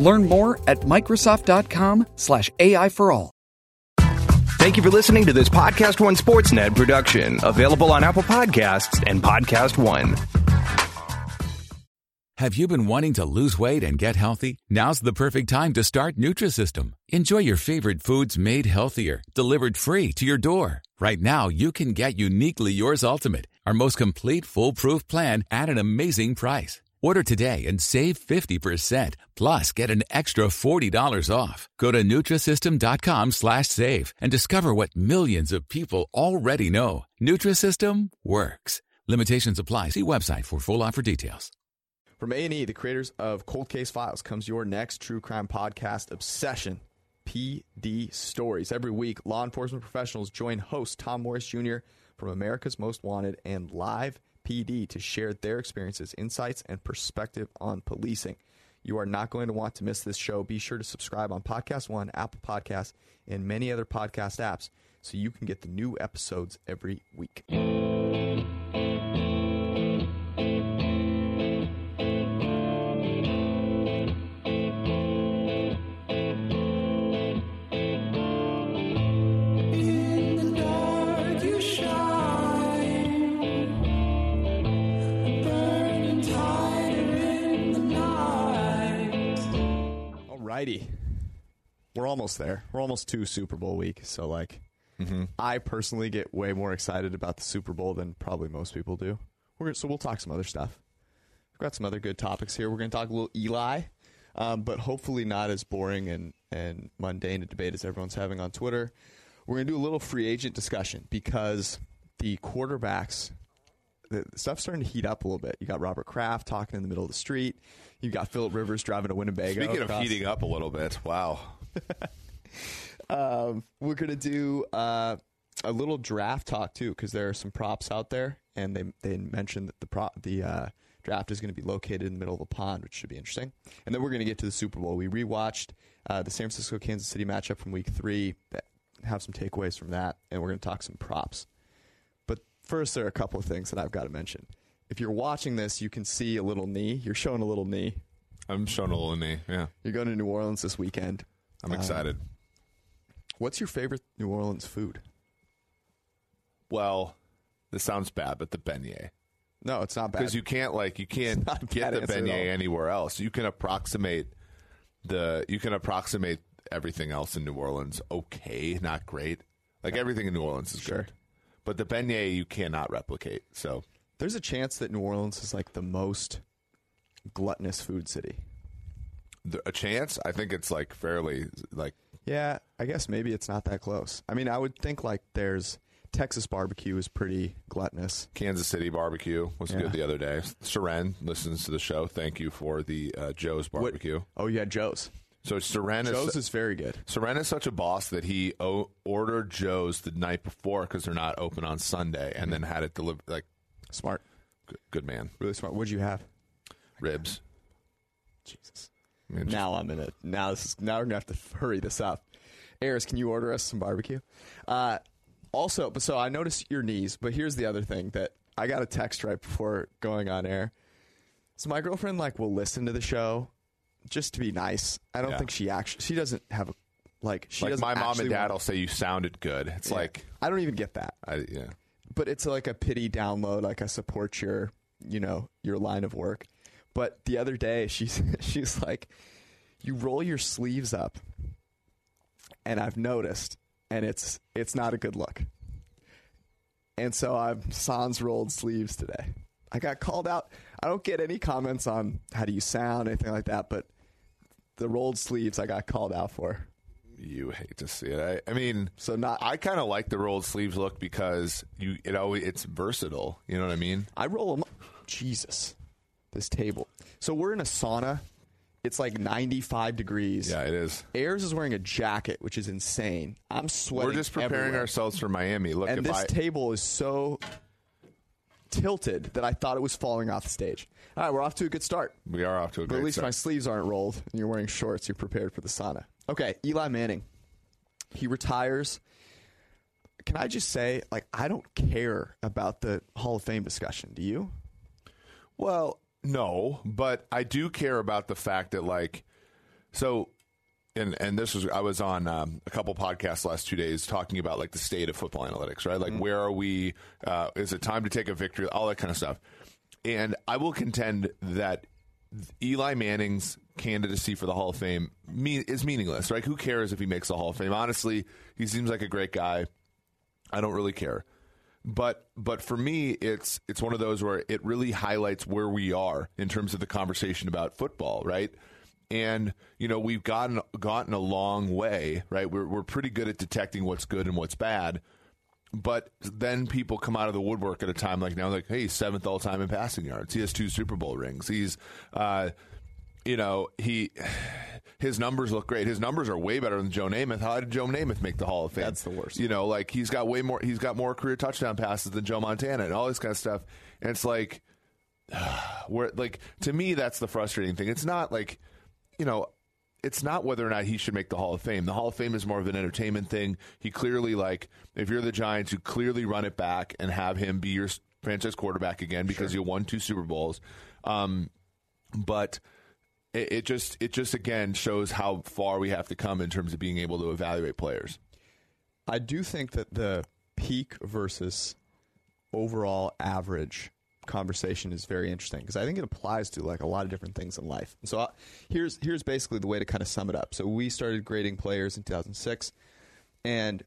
Learn more at Microsoft.com slash AI for all. Thank you for listening to this Podcast One Sportsnet production, available on Apple Podcasts and Podcast One. Have you been wanting to lose weight and get healthy? Now's the perfect time to start Nutrisystem. Enjoy your favorite foods made healthier, delivered free to your door. Right now, you can get uniquely yours ultimate, our most complete foolproof plan at an amazing price. Order today and save 50%, plus get an extra $40 off. Go to Nutrisystem.com slash save and discover what millions of people already know. Nutrisystem works. Limitations apply. See website for full offer details. From A&E, the creators of Cold Case Files, comes your next true crime podcast, Obsession, PD Stories. Every week, law enforcement professionals join host Tom Morris Jr. from America's Most Wanted and Live PD to share their experiences, insights, and perspective on policing. You are not going to want to miss this show. Be sure to subscribe on Podcast One, Apple Podcasts, and many other podcast apps so you can get the new episodes every week. Alrighty. We're almost there. We're almost to Super Bowl week. So, like, I personally get way more excited about the Super Bowl than probably most people do. We're gonna, so we'll talk some other stuff. We've got some other good topics here. We're going to talk a little Eli, um, but hopefully not as boring and, and mundane a debate as everyone's having on Twitter. We're going to do a little free agent discussion because the quarterbacks the stuff's starting to heat up a little bit. You got Robert Kraft talking in the middle of the street. You got Philip Rivers driving a Winnebago. Speaking of across- heating up a little bit, wow. um, we're gonna do uh, a little draft talk too, because there are some props out there, and they they mentioned that the prop the uh, draft is going to be located in the middle of a pond, which should be interesting. And then we're going to get to the Super Bowl. We rewatched uh, the San Francisco Kansas City matchup from Week Three. That have some takeaways from that, and we're going to talk some props. But first, there are a couple of things that I've got to mention. If you're watching this, you can see a little knee. You're showing a little knee. I'm showing a little knee. Yeah, You're going to New Orleans this weekend. I'm Uh, excited. What's your favorite New Orleans food? well, this sounds bad, but the beignet. No, it's not bad. Because you can't like you can't get the beignet anywhere else. You can approximate the you can approximate everything else in New Orleans. Okay, not great. Like everything in New Orleans is Sure. good, but the beignet you cannot replicate. So There's a chance that New Orleans is like the most gluttonous food city. the, a chance. I think it's like fairly like Yeah, I guess maybe it's not that close. I mean, I would think like there's Texas barbecue is pretty gluttonous. Kansas City barbecue was Yeah. good the other day. Seren listens to the show. Thank you for the uh, Joe's What- barbecue. Oh, yeah, Joe's. So Seren is Joe's is very good. Seren is such a boss that he o- ordered Joe's the night before because they're not open on Sunday, and then had it delivered. Like, Smart. good, good man. Really smart. What'd you have? Ribs. Jesus. Just- Now I'm in it. Now this is now we're gonna have to hurry this up. Eris, can you order us some barbecue? Uh, also, but so I noticed your knees. But here's the other thing that I got a text right before going on air. So my girlfriend like will listen to the show just to be nice. I don't Yeah. think she actually she doesn't have a like she like doesn't my mom actually and dad want- will say you sounded good. It's Yeah. like, I don't even get that. I, yeah, but it's like a pity download, like I support your, you know, your line of work. But the other day, she's she's like, you roll your sleeves up, and I've noticed and it's it's not a good look. And so I'm sans rolled sleeves today. I got called out. I don't get any comments on how do you sound, anything like that, but the rolled sleeves I got called out for. You hate to see it. I, I mean, So not I kind of like the rolled sleeves look because you it always it's versatile. You know what I mean? I roll them. Jesus, this table. So we're in a sauna. It's like 95 degrees. Yeah, it is. Ayers is wearing a jacket, which is insane. I'm sweating. We're just preparing everywhere. ourselves for Miami. Look, And this I table is so tilted that I thought it was falling off the stage. All right, we're off to a good start. we are off to a But great at least start. my sleeves aren't rolled and you're wearing shorts. You're prepared for the sauna. Okay, Eli Manning. He retires. Can I just say, like, I don't care about the Hall of Fame discussion. Do you? Well, no, but I do care about the fact that like so and and this was I was on um, a couple podcasts last two days talking about like the state of football analytics, right? Like where are we? Uh, is it time to take a victory? All that kind of stuff. And I will contend that Eli Manning's candidacy for the Hall of Fame mean, is meaningless, right? Who cares if he makes the Hall of Fame? Honestly, he seems like a great guy. I don't really care. But but for me, it's it's one of those where it really highlights where we are in terms of the conversation about football, right? And you know we've gotten gotten a long way, right? We're we're pretty good at detecting what's good and what's bad, but then people come out of the woodwork at a time like now, like hey, seventh all time in passing yards. He has two Super Bowl rings. He's, uh, you know, he his numbers look great. His numbers are way better than Joe Namath. How did Joe Namath make the Hall of Fame? That's the worst. You know, like he's got way more. He's got more career touchdown passes than Joe Montana and all this kind of stuff. And it's like, where like to me, that's the frustrating thing. It's not like, you know, it's not whether or not he should make the Hall of Fame. The Hall of Fame is more of an entertainment thing. He clearly like if you're the Giants, you clearly run it back and have him be your franchise quarterback again because you won two Super Bowls. Um, but it, it just it just again shows how far we have to come in terms of being able to evaluate players. I do think that the peak versus overall average conversation is very interesting because I think it applies to like a lot of different things in life. And so uh, here's here's basically the way to kind of sum it up. So we started grading players in 2006, and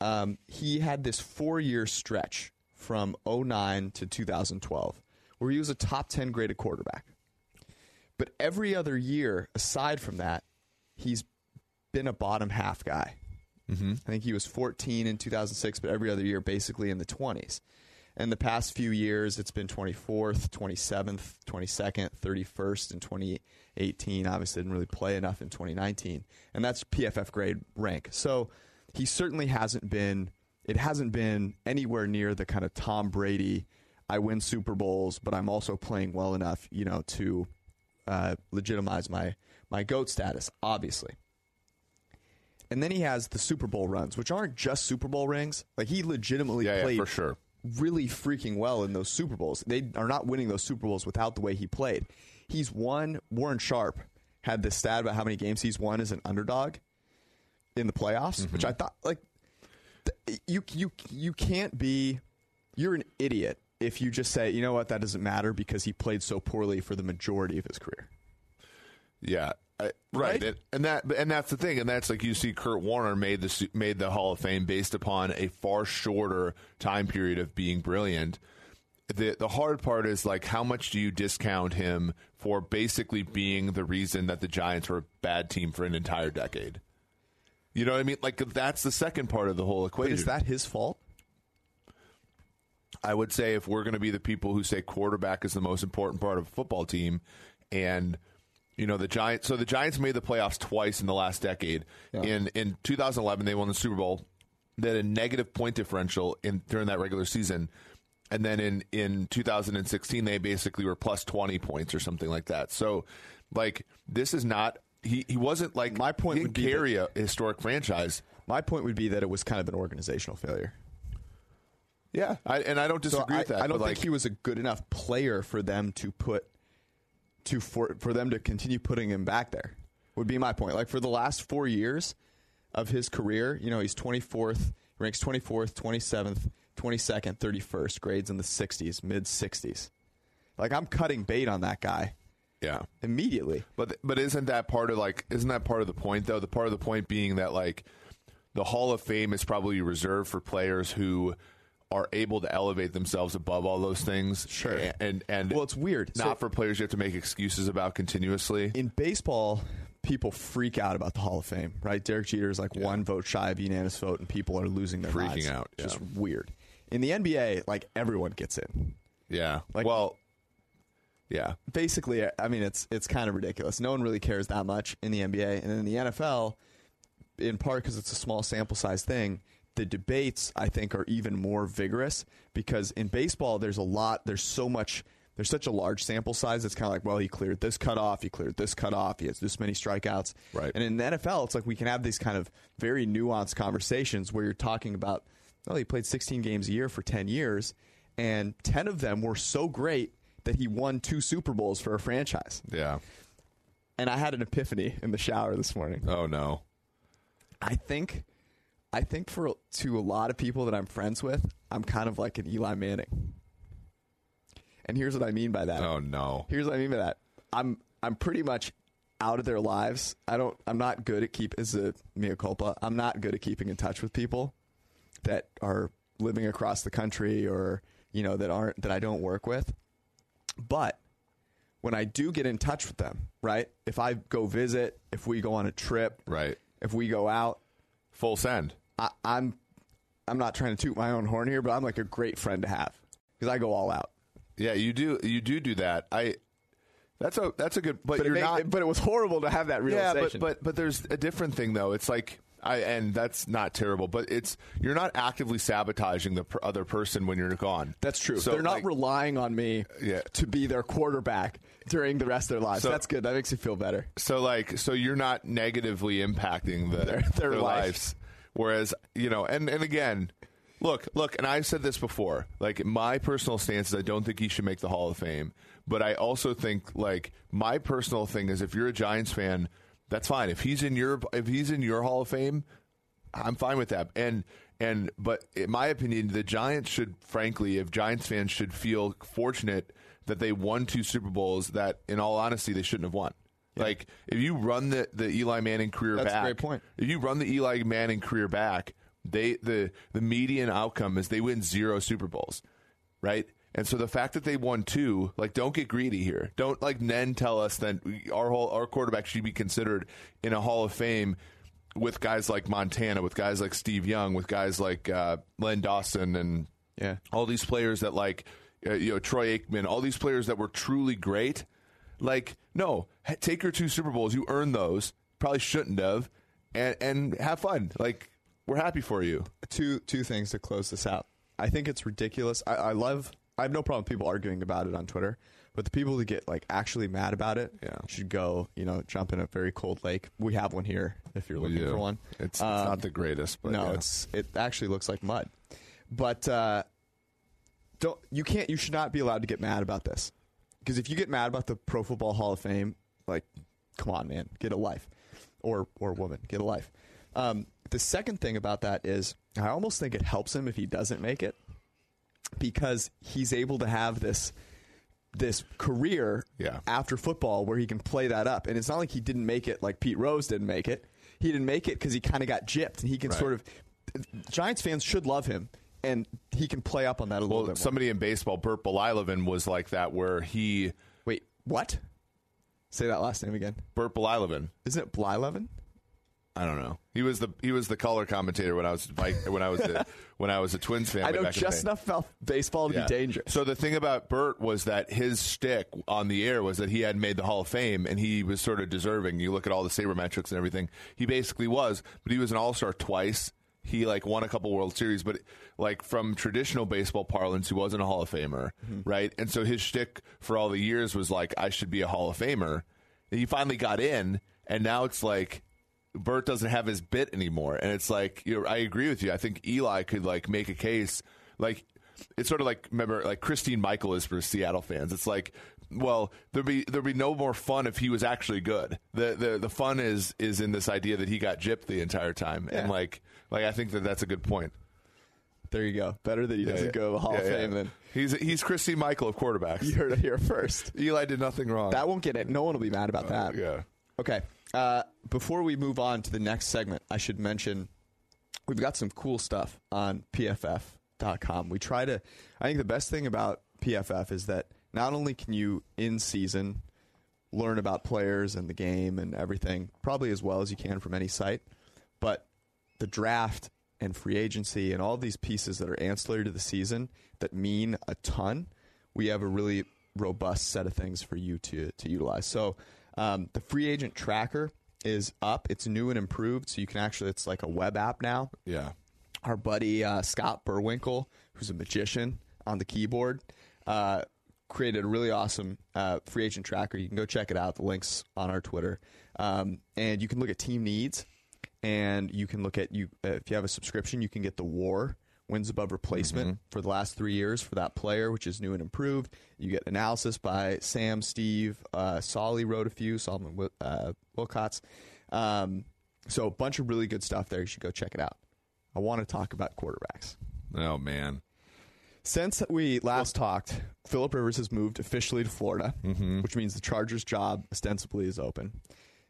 um, he had this four year stretch from 09 to 2012 where he was a top 10 graded quarterback. But every other year, aside from that, he's been a bottom half guy. Mm-hmm. I think he was 14 in 2006, but every other year, basically in the 20s. And the past few years, it's been 24th, 27th, 22nd, 31st and 2018. Obviously, didn't really play enough in 2019. And that's PFF grade rank. So he certainly hasn't been, it hasn't been anywhere near the kind of Tom Brady, I win Super Bowls, but I'm also playing well enough, you know, to uh, legitimize my, my GOAT status, obviously. And then he has the Super Bowl runs, which aren't just Super Bowl rings. Like he legitimately Yeah, yeah, played for sure. Really freaking well in those Super Bowls. They are not winning those Super Bowls without the way he played. He's won. Warren Sharp had this stat about how many games he's won as an underdog in the playoffs, which mm-hmm. I thought like th- you you you can't be. You're an idiot if you just say you know what that doesn't matter because he played so poorly for the majority of his career. Yeah. I, right, Right? And, that and that's the thing, and that's like you see, Kurt Warner made the made the Hall of Fame based upon a far shorter time period of being brilliant. The the hard part is like how much do you discount him for basically being the reason that the Giants were a bad team for an entire decade? You know what I mean? Like that's the second part of the whole But equation. is that his fault? I would say if we're going to be the people who say quarterback is the most important part of a football team, and you know the Giants. So the Giants made the playoffs twice in the last decade. In in 2011, they won the Super Bowl. They had a negative point differential in during that regular season, and then in in 2016, they basically were plus 20 points or something like that. So, like this is not. He, he wasn't like My point would carry a historic franchise. My point would be that it was kind of an organizational failure. Yeah, I, and I don't So disagree I, with that. I don't think like, he was a good enough player for them to put to for for them to continue putting him back there. Would be my point. Like for the last four years of his career, you know, he's twenty fourth, ranks twenty fourth, twenty seventh, twenty second, thirty first, grades in the sixties, mid sixties. Like I'm cutting bait on that guy yeah. immediately. But but isn't that part of like isn't that part of the point though? The part of the point being that like the Hall of Fame is probably reserved for players who are able to elevate themselves above all those things. Sure. And and Well, it's weird. Not So- for players you have to make excuses about continuously. in baseball, people freak out about the Hall of Fame, right? Derek Jeter is like one vote shy of unanimous vote, and people are losing their Freaking minds. out, Just weird. In the NBA, like everyone gets in. yeah. Like- well, yeah. Basically, I mean, it's it's kind of ridiculous. No one really cares that much in the NBA, and in the NFL, in part because it's a small sample size thing. The debates, I think, are even more vigorous because in baseball, there's a lot. There's so much. There's such a large sample size. It's kind of like, well, he cleared this cutoff, he cleared this cutoff, he has this many strikeouts. Right. And in the NFL, it's like we can have these kind of very nuanced conversations where you're talking about, well, he played 16 games a year for 10 years, and 10 of them were so great that he won two Super Bowls for a franchise. Yeah. And I had an epiphany in the shower this morning. Oh no. I think, I think for to a lot of people that I'm friends with, I'm kind of like an Eli Manning. And here's what I mean by that. Oh no. Here's what I mean by that. I'm I'm pretty much out of their lives. I don't. I'm not good at keep as a mea culpa. I'm not good at keeping in touch with people that are living across the country or you know that aren't that I don't work with. But when I do get in touch with them, right? If I go visit, if we go on a trip, Right. if we go out, Full send. I, I'm I'm not trying to toot my own horn here, but I'm like a great friend to have because I go all out. Yeah, you do you do do that. I that's a that's a good but, But you're made- not but it was horrible to have that Yeah, realization. but but but there's a different thing though. It's like I and that's not terrible, but it's you're not actively sabotaging the per, other person when you're gone. That's true. So They're not like, relying on me Yeah. to be their quarterback during the rest of their lives. So- That's good. That makes you feel better. so like so you're not negatively impacting the, Their- their life. lives. Whereas you know, and and again, look, look, and I've said this before. Like my personal stance is, I don't think he should make the Hall of Fame, but I also think like my personal thing is, if you're a Giants fan, that's fine. If he's in your if he's in your Hall of Fame, I'm fine with that. And and but in my opinion, the Giants should frankly, if Giants fans should feel fortunate that they won two Super Bowls that in all honesty they shouldn't have won. Like if you run the, the Eli Manning career That's a back, great point. If you run the Eli Manning career back, they the the median outcome is they win zero Super Bowls, right? And so the fact that they won two, like, don't get greedy here. Don't like then tell us that our whole our quarterback should be considered in a Hall of Fame with guys like Montana, with guys like Steve Young, with guys like uh, Len Dawson, and Yeah. all these players that like uh, you know Troy Aikman, all these players that were truly great. Like, no, take your two Super Bowls. You earned those. Probably shouldn't have, and and have fun. Like, we're happy for you. Two two things to close this out. I think it's ridiculous. I, I love. I have no problem with people arguing about it on Twitter, but the people who get like actually mad about it Yeah. should go. You know, jump in a very cold lake. We have one here if you're looking for one. It's, it's Um, not the greatest, but no, yeah. it's it actually looks like mud. But uh, don't you can't you should not be allowed to get mad about this because if you get mad about the Pro Football Hall of Fame, like, come on, man, get a life, or or woman, get a life. Um, the second thing about that is I almost think it helps him if he doesn't make it because he's able to have this this career Yeah. after football where he can play that up. And it's not like he didn't make it like Pete Rose didn't make it. He didn't make it because he kind of got gypped, and he can Right. sort of. Giants fans should love him, and he can play up on that a little well, bit. More. somebody in baseball, Burt Belilovin, was like that, where he Wait, what? Say that last name again. Burt Belilovin. Isn't it Blyleven? I don't know. He was the he was the color commentator when I was when I was a, when I was a Twins fan. I know just enough about baseball to Yeah. be dangerous. So the thing about Burt was that his stick on the air was that he had made the Hall of Fame and he was sort of deserving. You look at all the sabermetrics and everything. He basically was, but he was an All Star twice. He like won a couple World Series, but like from traditional baseball parlance, he wasn't a Hall of Famer, Mm-hmm. right? And so his shtick for all the years was like, I should be a Hall of Famer. And he finally got in, and now it's like Burt doesn't have his bit anymore, and it's like you know, I agree with you. I think Eli could like make a case, like it's sort of like remember like Christine Michael is for Seattle fans. It's like well there'd be there'd be no more fun if he was actually good. The the the fun is is in this idea that he got gypped the entire time, and like like I think that that's a good point. there you go. Better that he doesn't Yeah, go to the Hall yeah, of yeah. Fame than he's he's Christine Michael of quarterbacks. you heard it here first. Eli did nothing wrong. That won't get it. No one will be mad about uh, that. yeah. Okay. Uh, before we move on to the next segment, I should mention we've got some cool stuff on pff.com. We try to, I think the best thing about PFF is that not only can you in season learn about players and the game and everything, probably as well as you can from any site, but the draft and free agency and all these pieces that are ancillary to the season that mean a ton, we have a really robust set of things for you to, to utilize. So um, the free agent tracker is up. It's new and improved, so you can actually, it's like a web app now. Yeah. Our buddy uh, Scott Burwinkle, who's a magician on the keyboard, uh, created a really awesome uh, free agent tracker. You can go check it out. The link's on our Twitter. Um, and you can look at team needs and you can look at you uh, if you have a subscription, you can get the WAR wins above replacement mm-hmm. for the last three years for that player, which is new and improved. You get analysis by Sam, Steve, uh, Solly wrote a few, Solomon uh, Wilcots. Um, so a bunch of really good stuff there. You should go check it out. I want to talk about quarterbacks. Oh man. Since we last well, talked, Philip Rivers has moved officially to Florida, mm-hmm. which means the Chargers' job ostensibly is open.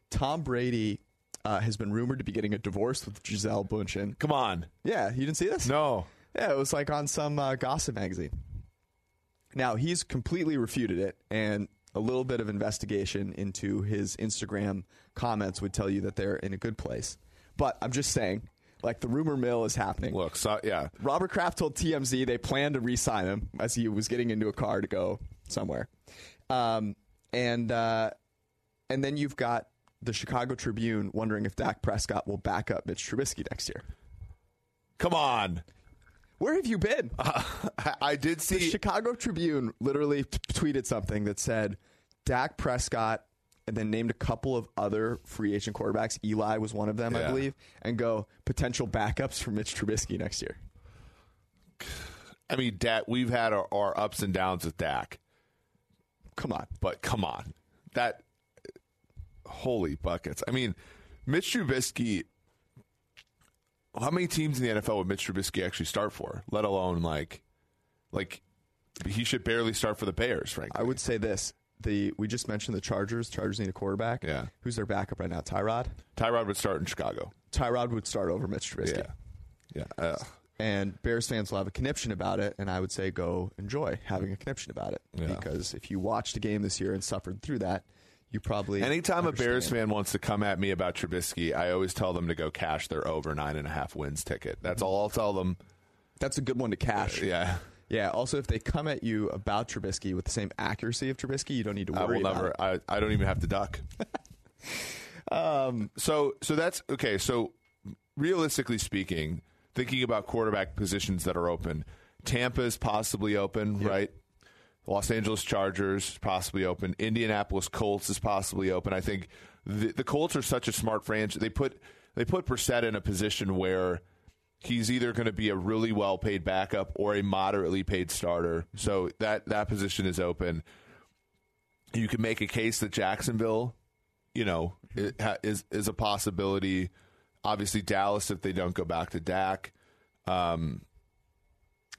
Tom Brady uh, has been rumored to be getting a divorce with Gisele Bündchen. Come on. Yeah, you didn't see this? No. Yeah, it was like on some uh, gossip magazine. Now, he's completely refuted it, and a little bit of investigation into his Instagram comments would tell you that they're in a good place. But I'm just saying, like the rumor mill is happening. Look, so, yeah. Robert Kraft told TMZ they plan to re-sign him as he was getting into a car to go somewhere, um, and uh, and then you've got the Chicago Tribune wondering if Dak Prescott will back up Mitch Trubisky next year. Come on. Where have you been? Uh, I did see. The Chicago Tribune literally t- tweeted something that said Dak Prescott and then named a couple of other free agent quarterbacks. Eli was one of them, yeah. I believe, and go potential backups for Mitch Trubisky next year. I mean, Dak, we've had our, our ups and downs with Dak. Come on. But come on. That holy buckets. I mean, Mitch Trubisky. How many teams in the NFL would Mitch Trubisky actually start for? Let alone like, like he should barely start for the Bears. Frankly, I would say this: the we just mentioned the Chargers. Chargers need a quarterback. Yeah, who's their backup right now? Tyrod. Tyrod would start in Chicago. Tyrod would start over Mitch Trubisky. Yeah, yeah. Uh, and Bears fans will have a conniption about it, and I would say go enjoy having a conniption about it yeah. because if you watched a game this year and suffered through that, you probably anytime understand. a Bears fan wants to come at me about Trubisky, I always tell them to go cash their over nine and a half wins ticket. That's all I'll tell them. That's a good one to cash. Uh, yeah. Yeah. Also, if they come at you about Trubisky with the same accuracy of Trubisky, you don't need to worry. I will never. I, I don't even have to duck. um. So so that's okay. So realistically speaking, thinking about quarterback positions that are open, Tampa is possibly open, yep. right? Los Angeles Chargers possibly open. Indianapolis Colts is possibly open. I think the, the Colts are such a smart franchise. They put they put Brissett in a position where he's either going to be a really well paid backup or a moderately paid starter. So that that position is open. You can make a case that Jacksonville, you know, is is a possibility. Obviously, Dallas if they don't go back to Dak. Um,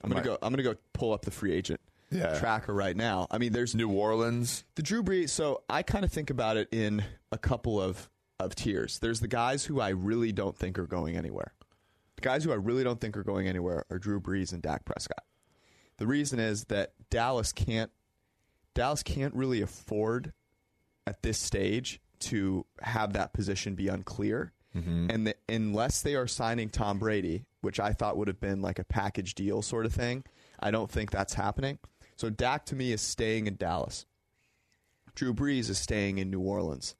I'm gonna go. I'm gonna go pull up the free agent yeah. tracker right now. I mean, there's New Orleans, the Drew Brees. So I kind of think about it in a couple of of tiers. There's the guys who I really don't think are going anywhere. The guys who I really don't think are going anywhere are Drew Brees and Dak Prescott. The reason is that Dallas can't Dallas can't really afford at this stage to have that position be unclear. Mm-hmm. And the, unless they are signing Tom Brady, which I thought would have been like a package deal sort of thing, I don't think that's happening. So Dak to me is staying in Dallas. Drew Brees is staying in New Orleans.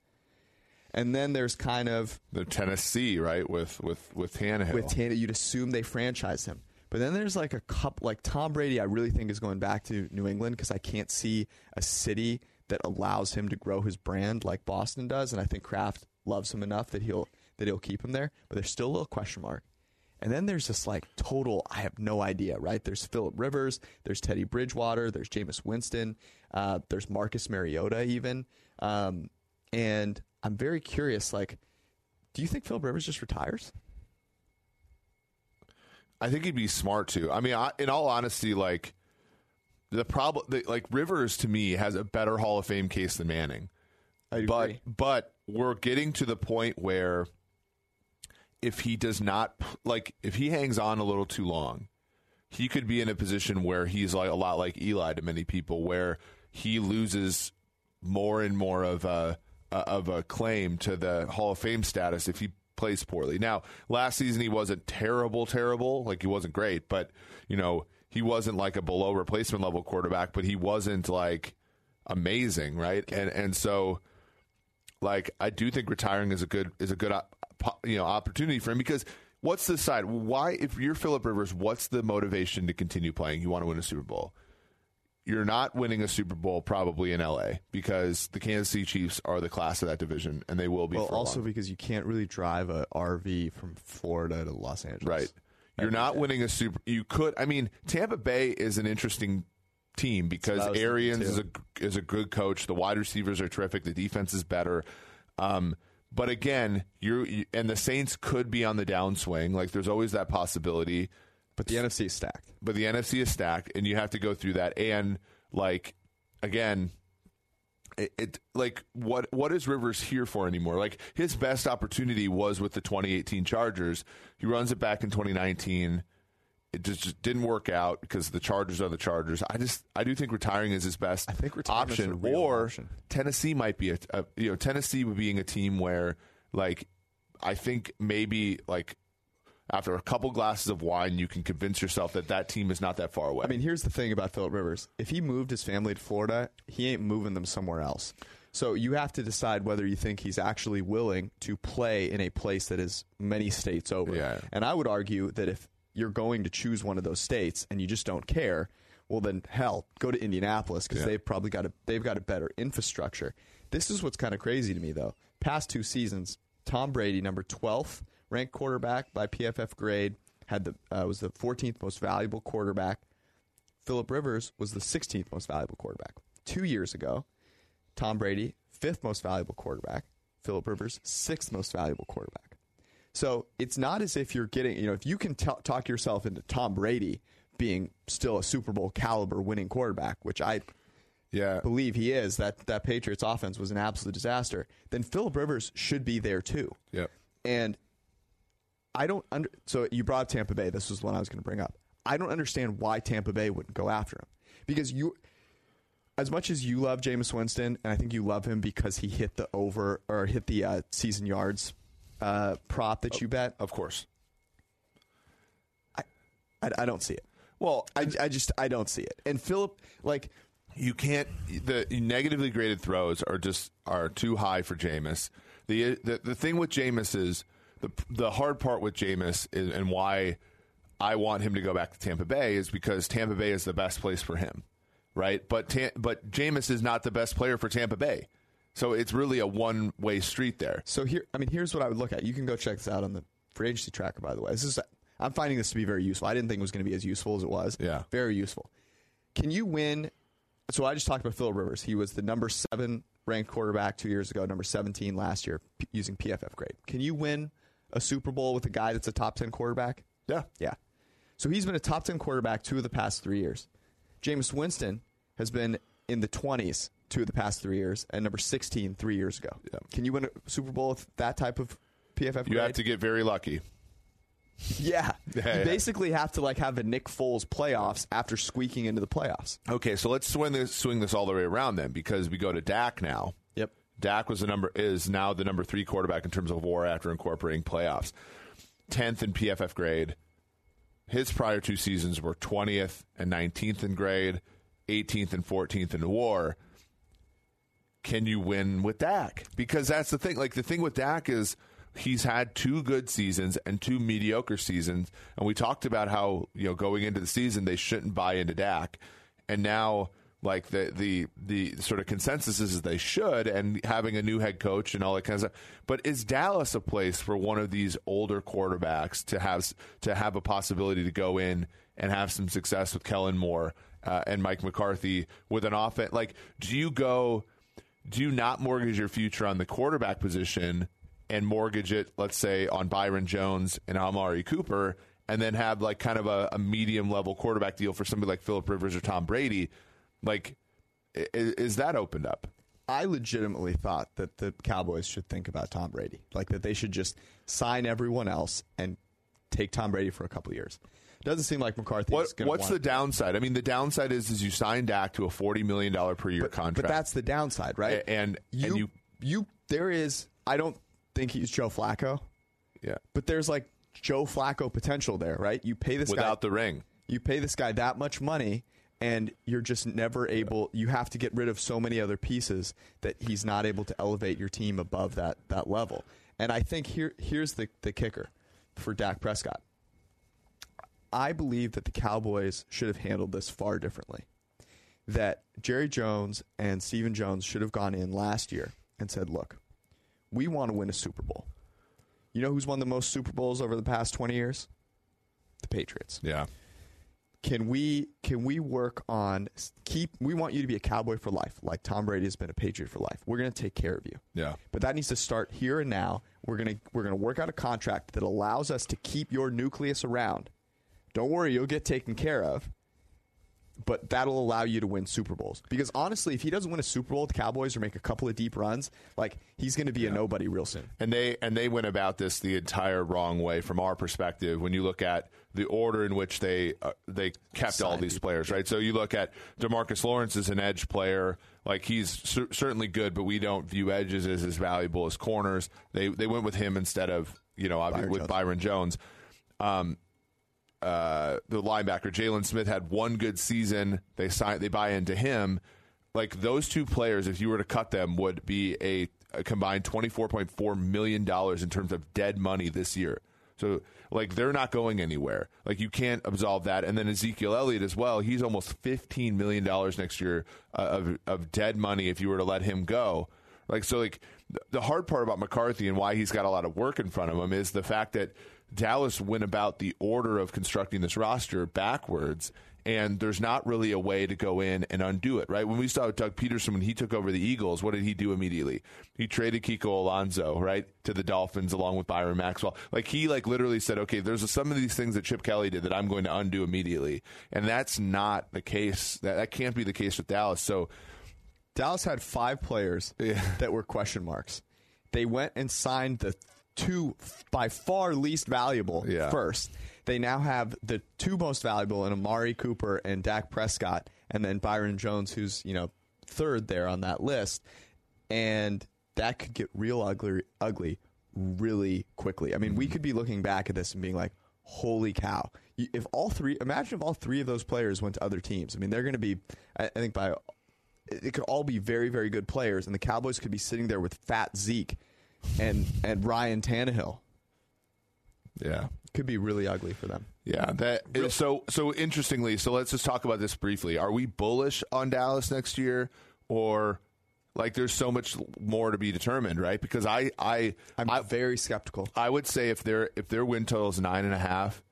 And then there's kind of the Tennessee, right? With with with Tannehill. With Tannehill, you'd assume they franchise him. But then there's like a couple, like Tom Brady. I really think is going back to New England because I can't see a city that allows him to grow his brand like Boston does. And I think Kraft loves him enough that he'll that he'll keep him there. But there's still a little question mark. And then there's this like total, I have no idea, right? There's Philip Rivers, there's Teddy Bridgewater, there's Jameis Winston, uh, there's Marcus Mariota even. Um, and I'm very curious, like, do you think Philip Rivers just retires? I think he'd be smart to. I mean, I, in all honesty, like the problem, like Rivers to me has a better Hall of Fame case than Manning. I but but we're getting to the point where if he does not like if he hangs on a little too long, he could be in a position where he's like a lot like Eli to many people, where he loses more and more of a of a claim to the Hall of Fame status if he plays poorly. Now, last season he wasn't terrible, terrible, like he wasn't great, but you know he wasn't like a below replacement level quarterback, but he wasn't like amazing, right? And and so like I do think retiring is a good is a good you know opportunity for him because what's the side? Why if you're Philip Rivers, what's the motivation to continue playing? You want to win a Super Bowl. You're not winning a Super Bowl probably in LA because the Kansas City Chiefs are the class of that division and they will be. Well, also because you can't really drive a RV from Florida to Los Angeles. Right. You're not day. winning a super. You could. I mean, Tampa Bay is an interesting team because Arians is a is a good coach. The wide receivers are terrific. The defense is better. Um, but again, you're you, and the Saints could be on the downswing. Like there's always that possibility. But the NFC is stacked. But the NFC is stacked, and you have to go through that. And like again, it, it, like what what is Rivers here for anymore? Like his best opportunity was with the 2018 Chargers. He runs it back in 2019 it just, just, didn't work out because the Chargers are the Chargers. I just I do think retiring is his best I think option. or option. Tennessee might be a, a, you know Tennessee would being a team where like I think maybe like after a couple glasses of wine you can convince yourself that that team is not that far away. I mean, here's the thing about Philip Rivers: if he moved his family to Florida, he ain't moving them somewhere else. So you have to decide whether you think he's actually willing to play in a place that is many states over. Yeah. And I would argue that if you're going to choose one of those states and you just don't care, well then hell, go to Indianapolis because yeah. they've probably got a they've got a better infrastructure. This is what's kind of crazy to me though. Past two seasons, Tom Brady, number 12th ranked quarterback by PFF grade, had the uh, was the 14th most valuable quarterback. Philip Rivers was the 16th most valuable quarterback. Two years ago, Tom Brady, fifth most valuable quarterback. Philip Rivers, sixth most valuable quarterback. So it's not as if you're getting, you know, if you can t- talk yourself into Tom Brady being still a Super Bowl caliber winning quarterback, which I yeah. believe he is, that that Patriots offense was an absolute disaster, then Philip Rivers should be there too. Yep. And I don't under so you brought up Tampa Bay. This was one I was going to bring up. I don't understand why Tampa Bay wouldn't go after him. Because you as much as you love Jameis Winston, and I think you love him because he hit the over or hit the uh, season yards uh, prop that you bet? Of course. I, I, I don't see it. Well, I, I just I don't see it. And Philip, like you can't the negatively graded throws are just are too high for Jameis. The the, the thing with Jameis is the the hard part with Jameis is, and why I want him to go back to Tampa Bay is because Tampa Bay is the best place for him, right? But but Jameis is not the best player for Tampa Bay. So it's really a one way street there. So here, I mean, here's what I would look at. You can go check this out on the free agency tracker. By the way, this is I'm finding this to be very useful. I didn't think it was going to be as useful as it was. Yeah, very useful. Can you win? So I just talked about Phil Rivers. He was the number seven ranked quarterback two years ago, number 17 last year p- using PFF grade. Can you win a Super Bowl with a guy that's a top 10 quarterback? Yeah, yeah. So he's been a top 10 quarterback two of the past three years. Jameis Winston has been in the 20s two of the past three years, and number 16 three years ago. Yeah. Can you win a Super Bowl with that type of PFF? You have to get very lucky. Yeah. yeah you yeah. basically have to like have a Nick Foles playoffs after squeaking into the playoffs. Okay, so let's swing this swing this all the way around then because we go to Dak now. Yep. Dak was the number is now the number three quarterback in terms of WAR after incorporating playoffs. Tenth in PFF grade. His prior two seasons were twentieth and nineteenth in grade, eighteenth and fourteenth in WAR can you win with Dak? Because that's the thing. Like the thing with Dak is he's had two good seasons and two mediocre seasons, and we talked about how you know going into the season they shouldn't buy into Dak, and now like the the the sort of consensus is they should, and having a new head coach and all that kind of stuff. But is Dallas a place for one of these older quarterbacks to have to have a possibility to go in and have some success with Kellen Moore uh, and Mike McCarthy with an offense? Like, do you go? Do not mortgage your future on the quarterback position and mortgage it, let's say, on Byron Jones and Amari Cooper, and then have like kind of a, a medium level quarterback deal for somebody like Philip Rivers or Tom Brady? Like, is, is that opened up? I legitimately thought that the Cowboys should think about Tom Brady, like that they should just sign everyone else and take Tom Brady for a couple years. Doesn't seem like McCarthy. What, is gonna what's the downside? I mean, the downside is is you signed Dak to a forty million dollar per year but, contract. But that's the downside, right? A- and- you, and you- you there is. I don't think he's Joe Flacco, yeah, but there's like Joe Flacco potential there, right? You pay this without guy, the ring. you pay this guy that much money and you're just never able you have to get rid of so many other pieces that he's not able to elevate your team above that that level and i think here here's the the kicker for Dak Prescott i believe that the cowboys should have handled this far differently. That jerry jones and Stephen jones should have gone in last year and said look we want to win a super bowl. You know who's won the most super bowls over the past 20 years? The patriots. Yeah, can we can we work on keep we want you to be a cowboy for life like tom brady has been a patriot for life. We're going to take care of you. Yeah. but that needs to start here and now. We're going to we're going to work out a contract that allows us to keep your nucleus around don't worry you'll get taken care of but that'll allow you to win super bowls because honestly if he doesn't win a super bowl with the cowboys or make a couple of deep runs like he's going to be a nobody real soon And they and they went about this the entire wrong way from our perspective. When you look at the order in which they uh, they kept all these people. players, right? So you look at Demarcus Lawrence as an edge player, like he's cer- certainly good, but we don't view edges as as valuable as corners. They they went with him instead of you know Byron with Jones. Byron Jones. Um, uh, the linebacker Jaylon Smith had one good season. They sign they buy into him. Like those two players, if you were to cut them, would be a, a combined twenty four point four million dollars in terms of dead money this year. So like they're not going anywhere. Like you can't absolve that. And then Ezekiel Elliott as well. He's almost fifteen million dollars next year uh, of of dead money if you were to let him go. Like so, like the hard part about McCarthy and why he's got a lot of work in front of him is the fact that Dallas went about the order of constructing this roster backwards, and there's not really a way to go in and undo it. Right? When we saw Doug Pederson when he took over the Eagles, what did he do immediately? He traded Kiko Alonso right to the Dolphins along with Byron Maxwell. Like he like literally said, okay, there's some of these things that Chip Kelly did that I'm going to undo immediately, and that's not the case. That that can't be the case with Dallas. So. Dallas had five players that were question marks. They went and signed the two by far least valuable Yeah. first. They now have the two most valuable in Amari Cooper and Dak Prescott, and then Byron Jones, who's you know third there on that list. And that could get real ugly, ugly really quickly. I mean, we mm-hmm. could be looking back at this and being like, "Holy cow!" If all three, imagine if all three of those players went to other teams. I mean, they're going to be, I I think, by it could all be very, very good players, and the Cowboys could be sitting there with fat Zeke and and Ryan Tannehill. Yeah. Could be really ugly for them. Yeah, that is so so interestingly. So let's just talk about this briefly. Are we bullish on Dallas next year, or like there's so much more to be determined, right? Because I I I'm I, very skeptical. I would say if their if their win total is nine and a half,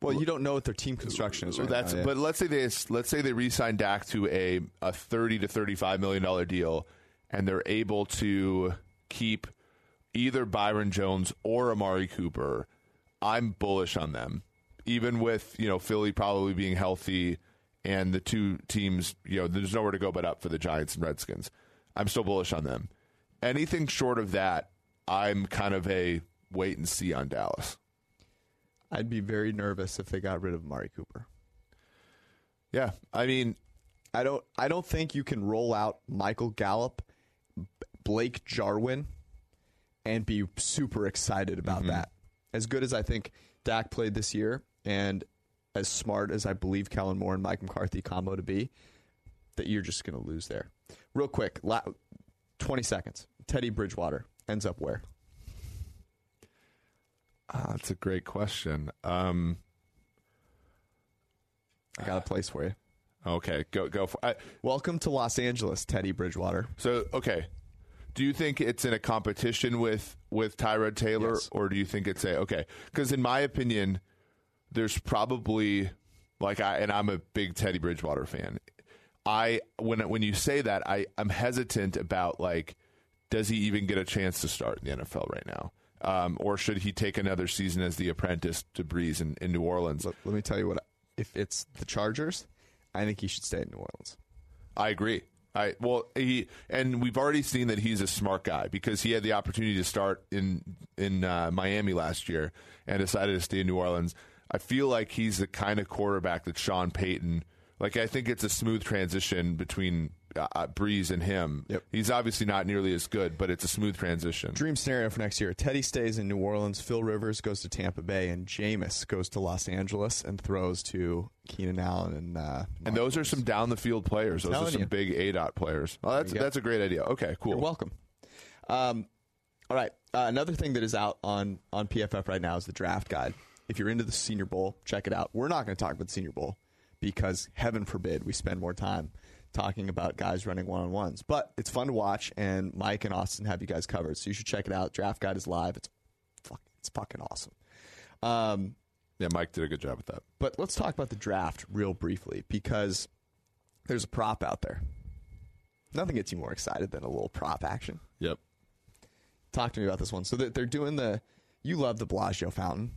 Well, you don't know what their team construction is. Right that's now, yeah. but let's say they let's say they re-sign Dak to a a thirty to thirty five million dollar deal, and they're able to keep either Byron Jones or Amari Cooper. I'm bullish on them, even with you know Philly probably being healthy and the two teams. You know, there's nowhere to go but up for the Giants and Redskins. I'm still bullish on them. Anything short of that, I'm kind of a wait and see on Dallas. I'd be very nervous if they got rid of Amari Cooper. Yeah, I mean, I don't. I don't think you can roll out Michael Gallup, Blake Jarwin, and be super excited about that. As good as I think Dak played this year, and as smart as I believe Kellen Moore and Mike McCarthy combo to be, that you're just going to lose there. Real quick, la- twenty seconds. Teddy Bridgewater ends up where? ah, that's a great question. Um, I got a place for you. okay, go go for. I, Welcome to Los Angeles, Teddy Bridgewater. so okay, do you think it's in a competition with with Tyrod Taylor, Yes. or do you think it's a okay? Because in my opinion, there's probably like I and I'm a big Teddy Bridgewater fan. I when when you say that, I I'm hesitant about like does he even get a chance to start in the NFL right now, um, or should he take another season as the apprentice to Brees in, in New Orleans? Let, let me tell you what. If it's the Chargers, I think he should stay in New Orleans. I agree. I well he and we've already seen that he's a smart guy because he had the opportunity to start in in uh, Miami last year and decided to stay in New Orleans. I feel like he's the kind of quarterback that Sean Payton. Like I think it's a smooth transition between uh, uh, Brees and him. Yep. He's obviously not nearly as good, but it's a smooth transition. Dream scenario for next year: Teddy stays in New Orleans, Phil Rivers goes to Tampa Bay, and Jameis goes to Los Angeles and throws to Keenan Allen and. Uh, And those are some down the field players. Those are some you. big A dot players. Oh, that's that's a great idea. Okay, cool. You're welcome. Um, all right. Uh, another thing that is out on on PFF right now is the draft guide. If you're into the Senior Bowl, check it out. We're not going to talk about the Senior Bowl because heaven forbid we spend more time talking about guys running one on ones. But it's fun to watch, and Mike and Austin have you guys covered, so you should check it out. Draft guide is live. It's fuck, it's fucking awesome. Um, Yeah, Mike did a good job with that. but let's talk about the draft real briefly because there's a prop out there. Nothing gets you more excited than a little prop action. Yep. Talk to me about this one. So they're they're doing the. You love the Bellagio fountain.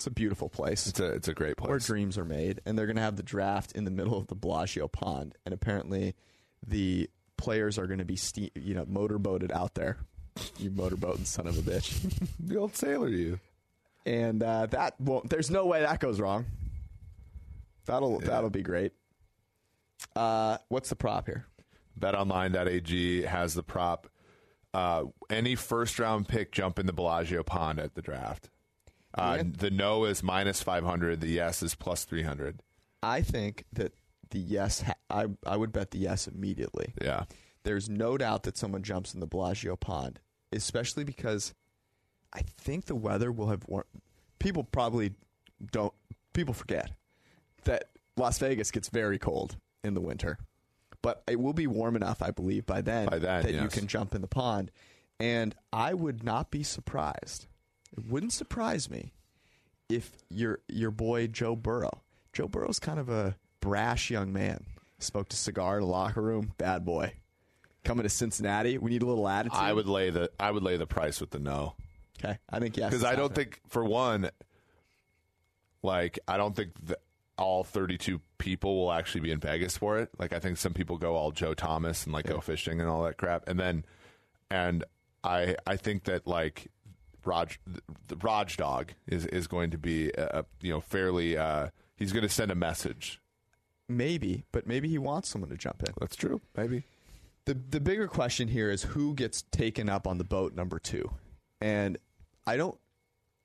It's a beautiful place It's a it's a great place where dreams are made, and they're going to have the draft in the middle of the Bellagio pond, and apparently, the players are going to be ste- you know motorboated out there. You motorboating son of a bitch, the old sailor you. and uh, that won't. There's no way that goes wrong. That'll that'll be great. Uh, what's the prop here? BetOnline.ag has the prop. Uh, any first round pick jump in the Bellagio pond at the draft. Uh, Yeah. The no is minus 500. The yes is plus 300. I think that the yes. Ha- I I would bet the yes immediately. Yeah. There's no doubt that someone jumps in the Bellagio pond, especially because I think the weather will have. War- people probably don't. People forget that Las Vegas gets very cold in the winter, but it will be warm enough, I believe, by then, By then, that you can jump in the pond. And I would not be surprised. It wouldn't surprise me if your your boy Joe Burrow. Joe Burrow's kind of a brash young man. Smoked a cigar in the locker room. Bad boy. Coming to Cincinnati, we need a little attitude. I would lay the I would lay the price with the no. Okay, I think yes. because I don't think for one, like I don't think that all 32 people will actually be in Vegas for it. Like I think some people go all Joe Thomas and like go fishing and all that crap, and then and I I think that like Raj the Raj Dog is is going to be uh, you know fairly uh, he's going to send a message. maybe, but maybe he wants someone to jump in. That's true. Maybe. The the bigger question here is who gets taken up on the boat number two, and I don't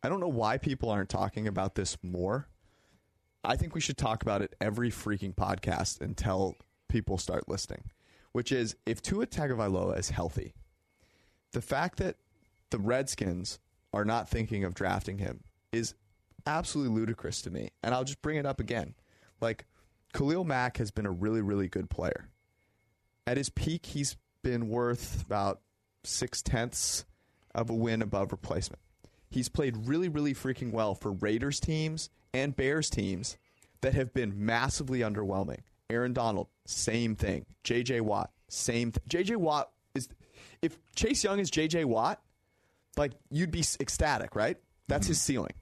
I don't know why people aren't talking about this more. I think we should talk about it every freaking podcast until people start listening. Which is if Tua Tagovailoa is healthy, the fact that the Redskins are not thinking of drafting him is absolutely ludicrous to me. And I'll just bring it up again. Like Khalil Mack has been a really really good player at his peak, he's been worth about six tenths of a win above replacement. He's played really, really freaking well for Raiders teams and Bears teams that have been massively underwhelming. Aaron Donald, same thing. J.J. Watt, same thing. J.J. Watt is, if Chase Young is J.J. Watt, like you'd be ecstatic, right? That's his ceiling.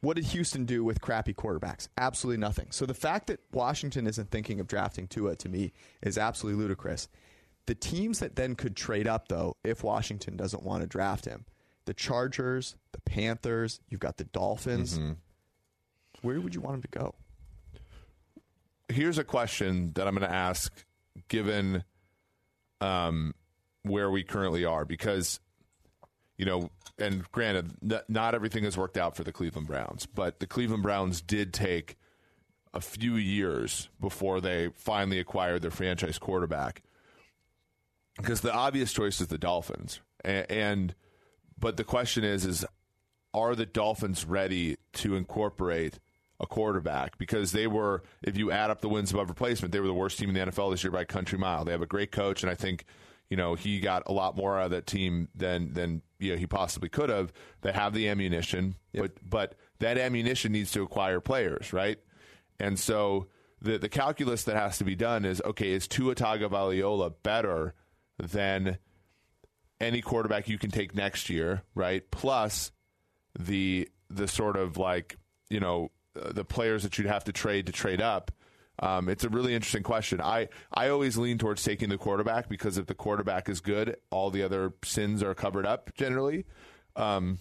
What did Houston do with crappy quarterbacks? Absolutely nothing. So the fact that Washington isn't thinking of drafting Tua to me is absolutely ludicrous. The teams that then could trade up though, if Washington doesn't want to draft him, the Chargers, the Panthers, you've got the Dolphins. Where would you want him to go? here's a question that I'm going to ask, given um, where we currently are, because you know, and granted, n- not everything has worked out for the Cleveland Browns, but the Cleveland Browns did take a few years before they finally acquired their franchise quarterback. Because the obvious choice is the Dolphins, and, and but the question is, is are the Dolphins ready to incorporate a quarterback? Because they were, if you add up the wins above replacement, they were the worst team in the NFL this year by country mile. They have a great coach, and I think you know he got a lot more out of that team than than you know he possibly could have. They have the ammunition, but but that ammunition needs to acquire players, right? And so the the calculus that has to be done is okay, is Tua Tagovailoa better than any quarterback you can take next year, right? Plus the the sort of like you know uh, the players that you'd have to trade to trade up. Um, it's a really interesting question. I, I always lean towards taking the quarterback because if the quarterback is good, all the other sins are covered up generally. Um,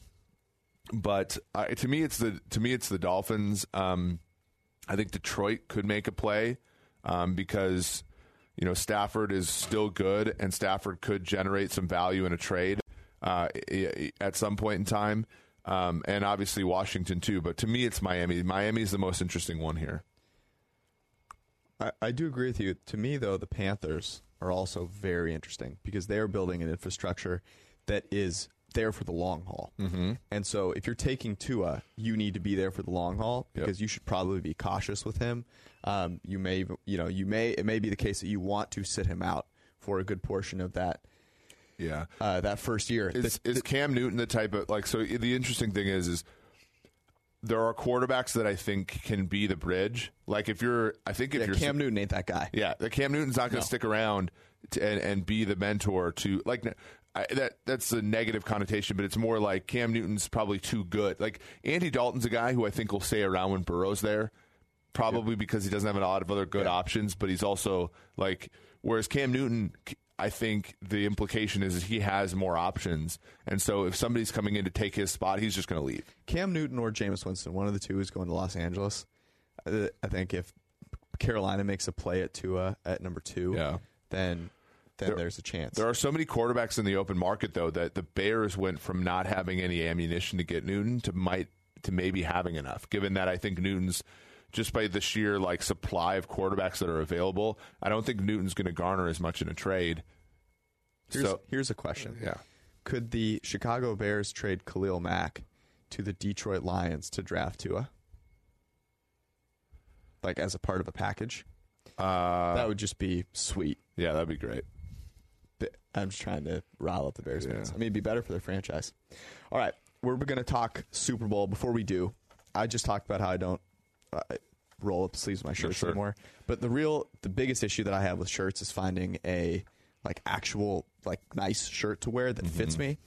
but uh, to me, it's the to me it's the Dolphins. Um, I think Detroit could make a play um, because you know Stafford is still good, and Stafford could generate some value in a trade uh, at some point in time, um, and obviously Washington too. But to me, it's Miami. Miami is the most interesting one here. I, I do agree with you. To me, though, the Panthers are also very interesting because they are building an infrastructure that is there for the long haul. Mm-hmm. And so if you're taking Tua, you need to be there for the long haul because yep. you should probably be cautious with him. Um, you may, you know, you may it may be the case that you want to sit him out for a good portion of that. Yeah, uh, that first year is, the, is Cam Newton the type of like? So the interesting thing is, is there are quarterbacks that I think can be the bridge. Like if you're, I think if yeah, you're Cam Newton ain't that guy. Yeah, the Cam Newton's not going to no. stick around to, and, and be the mentor to like I, that that's a negative connotation, but it's more like Cam Newton's probably too good. Like Andy Dalton's a guy who I think will stay around when Burrow's there, probably because he doesn't have a lot of other good yeah. options. But he's also like, whereas Cam Newton, I think the implication is he has more options, and so if somebody's coming in to take his spot, he's just going to leave. Cam Newton or Jameis Winston, one of the two is going to Los Angeles. Uh, I think if Carolina makes a play at Tua at number two, yeah. then then there, there's a chance. There are so many quarterbacks in the open market though that the Bears went from not having any ammunition to get Newton to might to maybe having enough. Given that I think Newton's just by the sheer like supply of quarterbacks that are available, I don't think Newton's going to garner as much in a trade. Here's, so here's a question. Yeah. Could the Chicago Bears trade Khalil Mack to the Detroit Lions to draft Tua? Like as a part of a package? Uh, that would just be sweet. Yeah, that'd be great. I'm just trying to rile up the Bears fans. I mean, it'd be better for their franchise. All right, we're going to talk Super Bowl. Before we do, I just talked about how I don't uh, roll up the sleeves of my shirts sure. anymore. But the real, the biggest issue that I have with shirts is finding a like actual like nice shirt to wear that mm-hmm. fits me.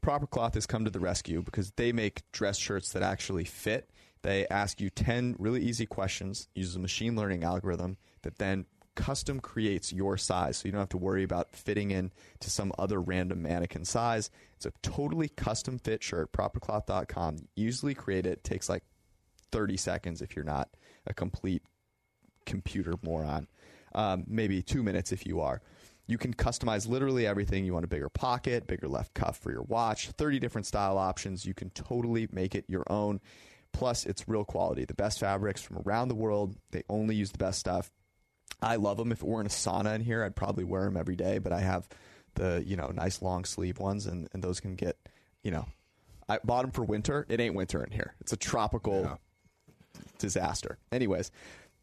Proper Cloth has come to the rescue because they make dress shirts that actually fit. They ask you 10 really easy questions, uses a machine learning algorithm that then custom creates your size, so you don't have to worry about fitting in to some other random mannequin size. It's a totally custom fit shirt. Propercloth.com. Usually create it takes like 30 seconds if you're not a complete computer moron. Um, maybe two minutes if you are. You can customize literally everything. You want a bigger pocket, bigger left cuff for your watch, 30 different style options. You can totally make it your own. Plus, it's real quality. The best fabrics from around the world. They only use the best stuff. I love them. If it weren't a sauna in here, I'd probably wear them every day. But I have the you know nice long sleeve ones, and, and those can get you know. I bought them for winter. It ain't winter in here. It's a tropical yeah. disaster. Anyways,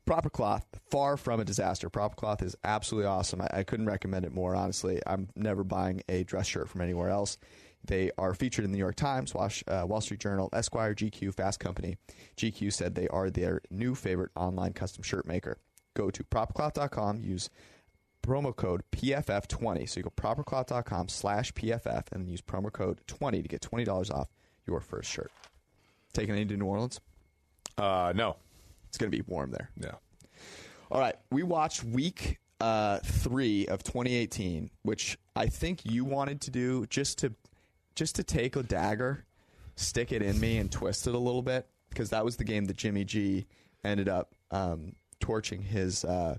Proper Cloth, far from a disaster. Proper Cloth is absolutely awesome. I, I couldn't recommend it more, honestly. I'm never buying a dress shirt from anywhere else. They are featured in the New York Times, uh, Wall Street Journal, Esquire, GQ, Fast Company. GQ said they are their new favorite online custom shirt maker go to propercloth.com, use promo code PFF20. So you go propercloth.com slash PFF and then use promo code 20 to get $20 off your first shirt. Taking any to New Orleans? Uh, no. It's going to be warm there. Yeah. All right. We watched week uh, three of 2018, which I think you wanted to do just to just to take a dagger, stick it in me, and twist it a little bit because that was the game that Jimmy G ended up um, torching his uh,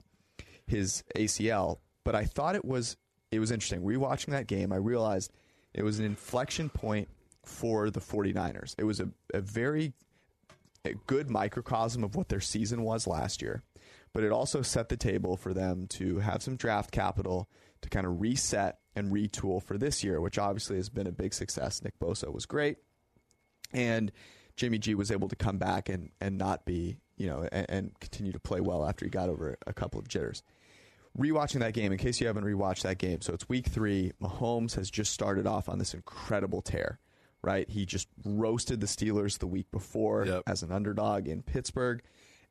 his ACL. But I thought it was it was interesting. Rewatching that game, I realized it was an inflection point for the 49ers. It was a, a very a good microcosm of what their season was last year, but it also set the table for them to have some draft capital to kind of reset and retool for this year, which obviously has been a big success. Nick Bosa was great, and Jimmy G was able to come back and, and not be you know, and, and continue to play well after he got over a couple of jitters. Rewatching that game, in case you haven't rewatched that game, so it's week three. Mahomes has just started off on this incredible tear, right? He just roasted the Steelers the week before yep. as an underdog in Pittsburgh.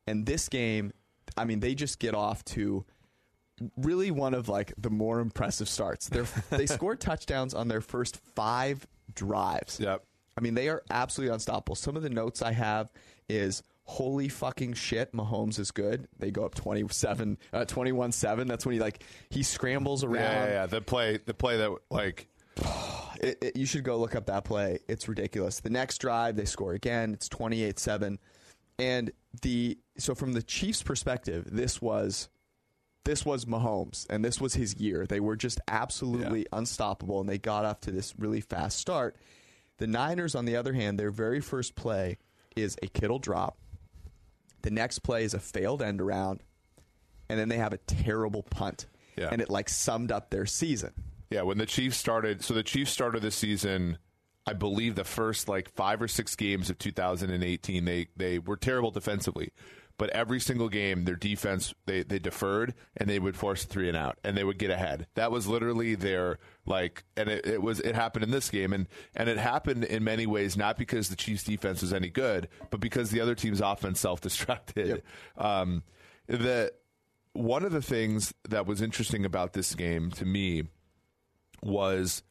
And this game, I mean, they just get off to really one of like the more impressive starts. They're, they scored touchdowns on their first five drives. Yep. I mean, they are absolutely unstoppable. Some of the notes I have is holy fucking shit, Mahomes is good. They go up 27, uh, 21-7. That's when he like he scrambles around. Yeah, yeah, yeah. The play, the play that like It, it, you should go look up that play. It's ridiculous. The next drive, they score again. It's 28 7. And the so from the Chiefs' perspective, this was this was Mahomes and this was his year. They were just absolutely unstoppable and they got off to this really fast start. The Niners, on the other hand, their very first play is a Kittle drop. The next play is a failed end around, and then they have a terrible punt. Yeah. And it like summed up their season. Yeah, when the Chiefs started, so the Chiefs started the season. I believe the first like five or six games of 2018, they they were terrible defensively, but every single game their defense they they deferred and they would force three and out and they would get ahead. That was literally their like, and it, it was it happened in this game and and it happened in many ways not because the Chiefs defense was any good, but because the other team's offense self destructed. Um, the one of the things that was interesting about this game to me was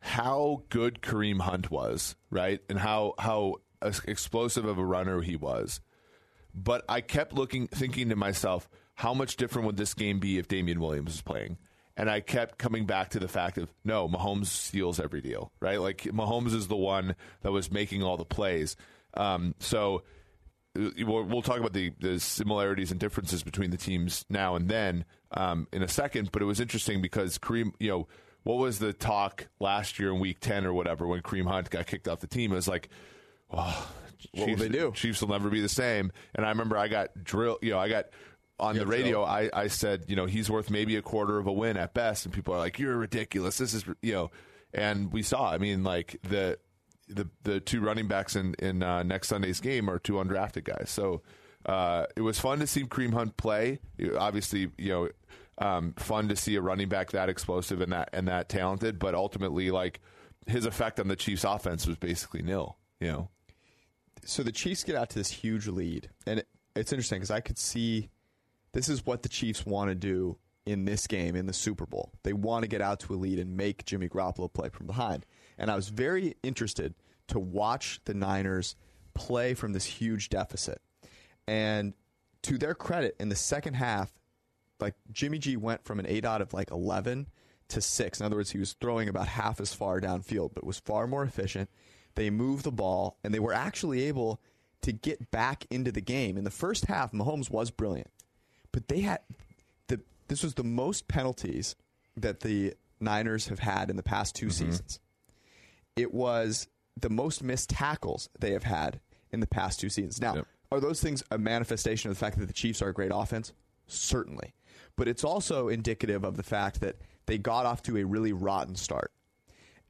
how good Kareem Hunt was, right? And how how explosive of a runner he was. But I kept looking thinking to myself, how much different would this game be if Damien Williams was playing? And I kept coming back to the fact of no, Mahomes steals every deal, right? Like Mahomes is the one that was making all the plays. Um, so uh, we'll, we'll talk about the, the similarities and differences between the teams now and then um, in a second. But it was interesting because Kareem, you know, what was the talk last year in Week Ten or whatever when Kareem Hunt got kicked off the team? It was like, oh, What will they do? Chiefs will never be the same. And I remember I got drilled. You know, I got on the radio. I, I said, you know, he's worth maybe a quarter of a win at best. And people are like, you're ridiculous. This is, you know, and we saw. I mean, like the the the two running backs in in uh, next Sunday's game are two undrafted guys. So uh, it was fun to see Kareem Hunt play. Obviously, you know, um, fun to see a running back that explosive and that and that talented. But ultimately, like his effect on the Chiefs' offense was basically nil. You know, so the Chiefs get out to this huge lead, and it, it's interesting because I could see this is what the Chiefs want to do in this game in the Super Bowl. They want to get out to a lead and make Jimmy Garoppolo play from behind. And I was very interested to watch the Niners play from this huge deficit. And to their credit, in the second half, like Jimmy G went from an eight out of like 11 to six. In other words, he was throwing about half as far downfield, but was far more efficient. They moved the ball, and they were actually able to get back into the game. In the first half, Mahomes was brilliant, but they had the this was the most penalties that the Niners have had in the past 2 mm-hmm. seasons. It was the most missed tackles they have had in the past two seasons. Now, Yep. are those things a manifestation of the fact that the Chiefs are a great offense? Certainly. But it's also indicative of the fact that they got off to a really rotten start.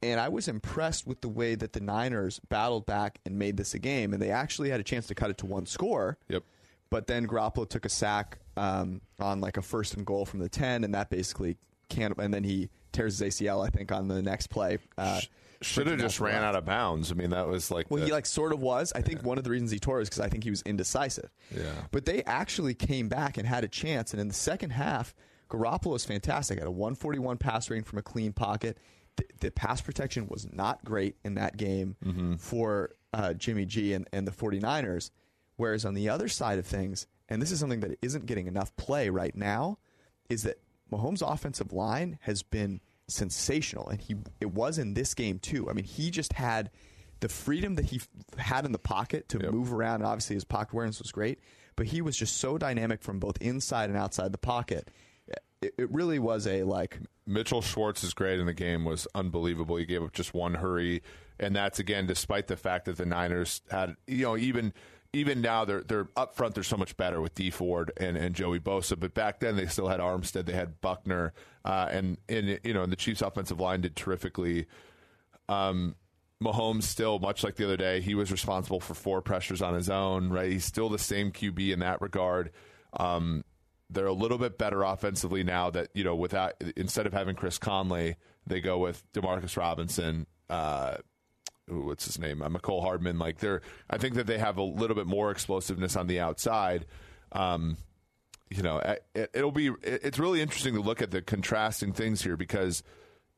And I was impressed with the way that the Niners battled back and made this a game. And they actually had a chance to cut it to one score. Yep. But then Garoppolo took a sack um, on like a first and goal from the 10, and that basically can't. And then he tears his ACL, I think, on the next play. Uh, should have just ran out of bounds. I mean, that was like well, the- he like sort of was. I think one of the reasons he tore is because I think he was indecisive. Yeah. But they actually came back and had a chance. And in the second half, Garoppolo was fantastic. Had a 141 pass rating from a clean pocket. The, the pass protection was not great in that game Mm-hmm. for uh, Jimmy G and, and the 49ers. Whereas on the other side of things, and this is something that isn't getting enough play right now, is that Mahomes' offensive line has been sensational, and he it was in this game too. I mean, he just had the freedom that he f- had in the pocket to Yep. move around, and obviously his pocket awareness was great. But he was just so dynamic from both inside and outside the pocket. It, it really was a like Mitchell Schwartz is great in the game was unbelievable. He gave up just one hurry, and that's again despite the fact that the Niners had you know even even now they're they're up front they're so much better with Dee Ford and, and Joey Bosa, but back then they still had Armstead, they had Buckner, uh, and and you know and the Chiefs offensive line did terrifically. Um, Mahomes still, much like the other day, he was responsible for four pressures on his own. Right, he's still the same QB in that regard. Um, they're a little bit better offensively now that you know without instead of having Chris Conley, they go with Demarcus Robinson. Uh, ooh, what's his name? Uh, Mecole Hardman. Like they're, I think that they have a little bit more explosiveness on the outside. Um, you know, it, it'll be. It, it's really interesting to look at the contrasting things here because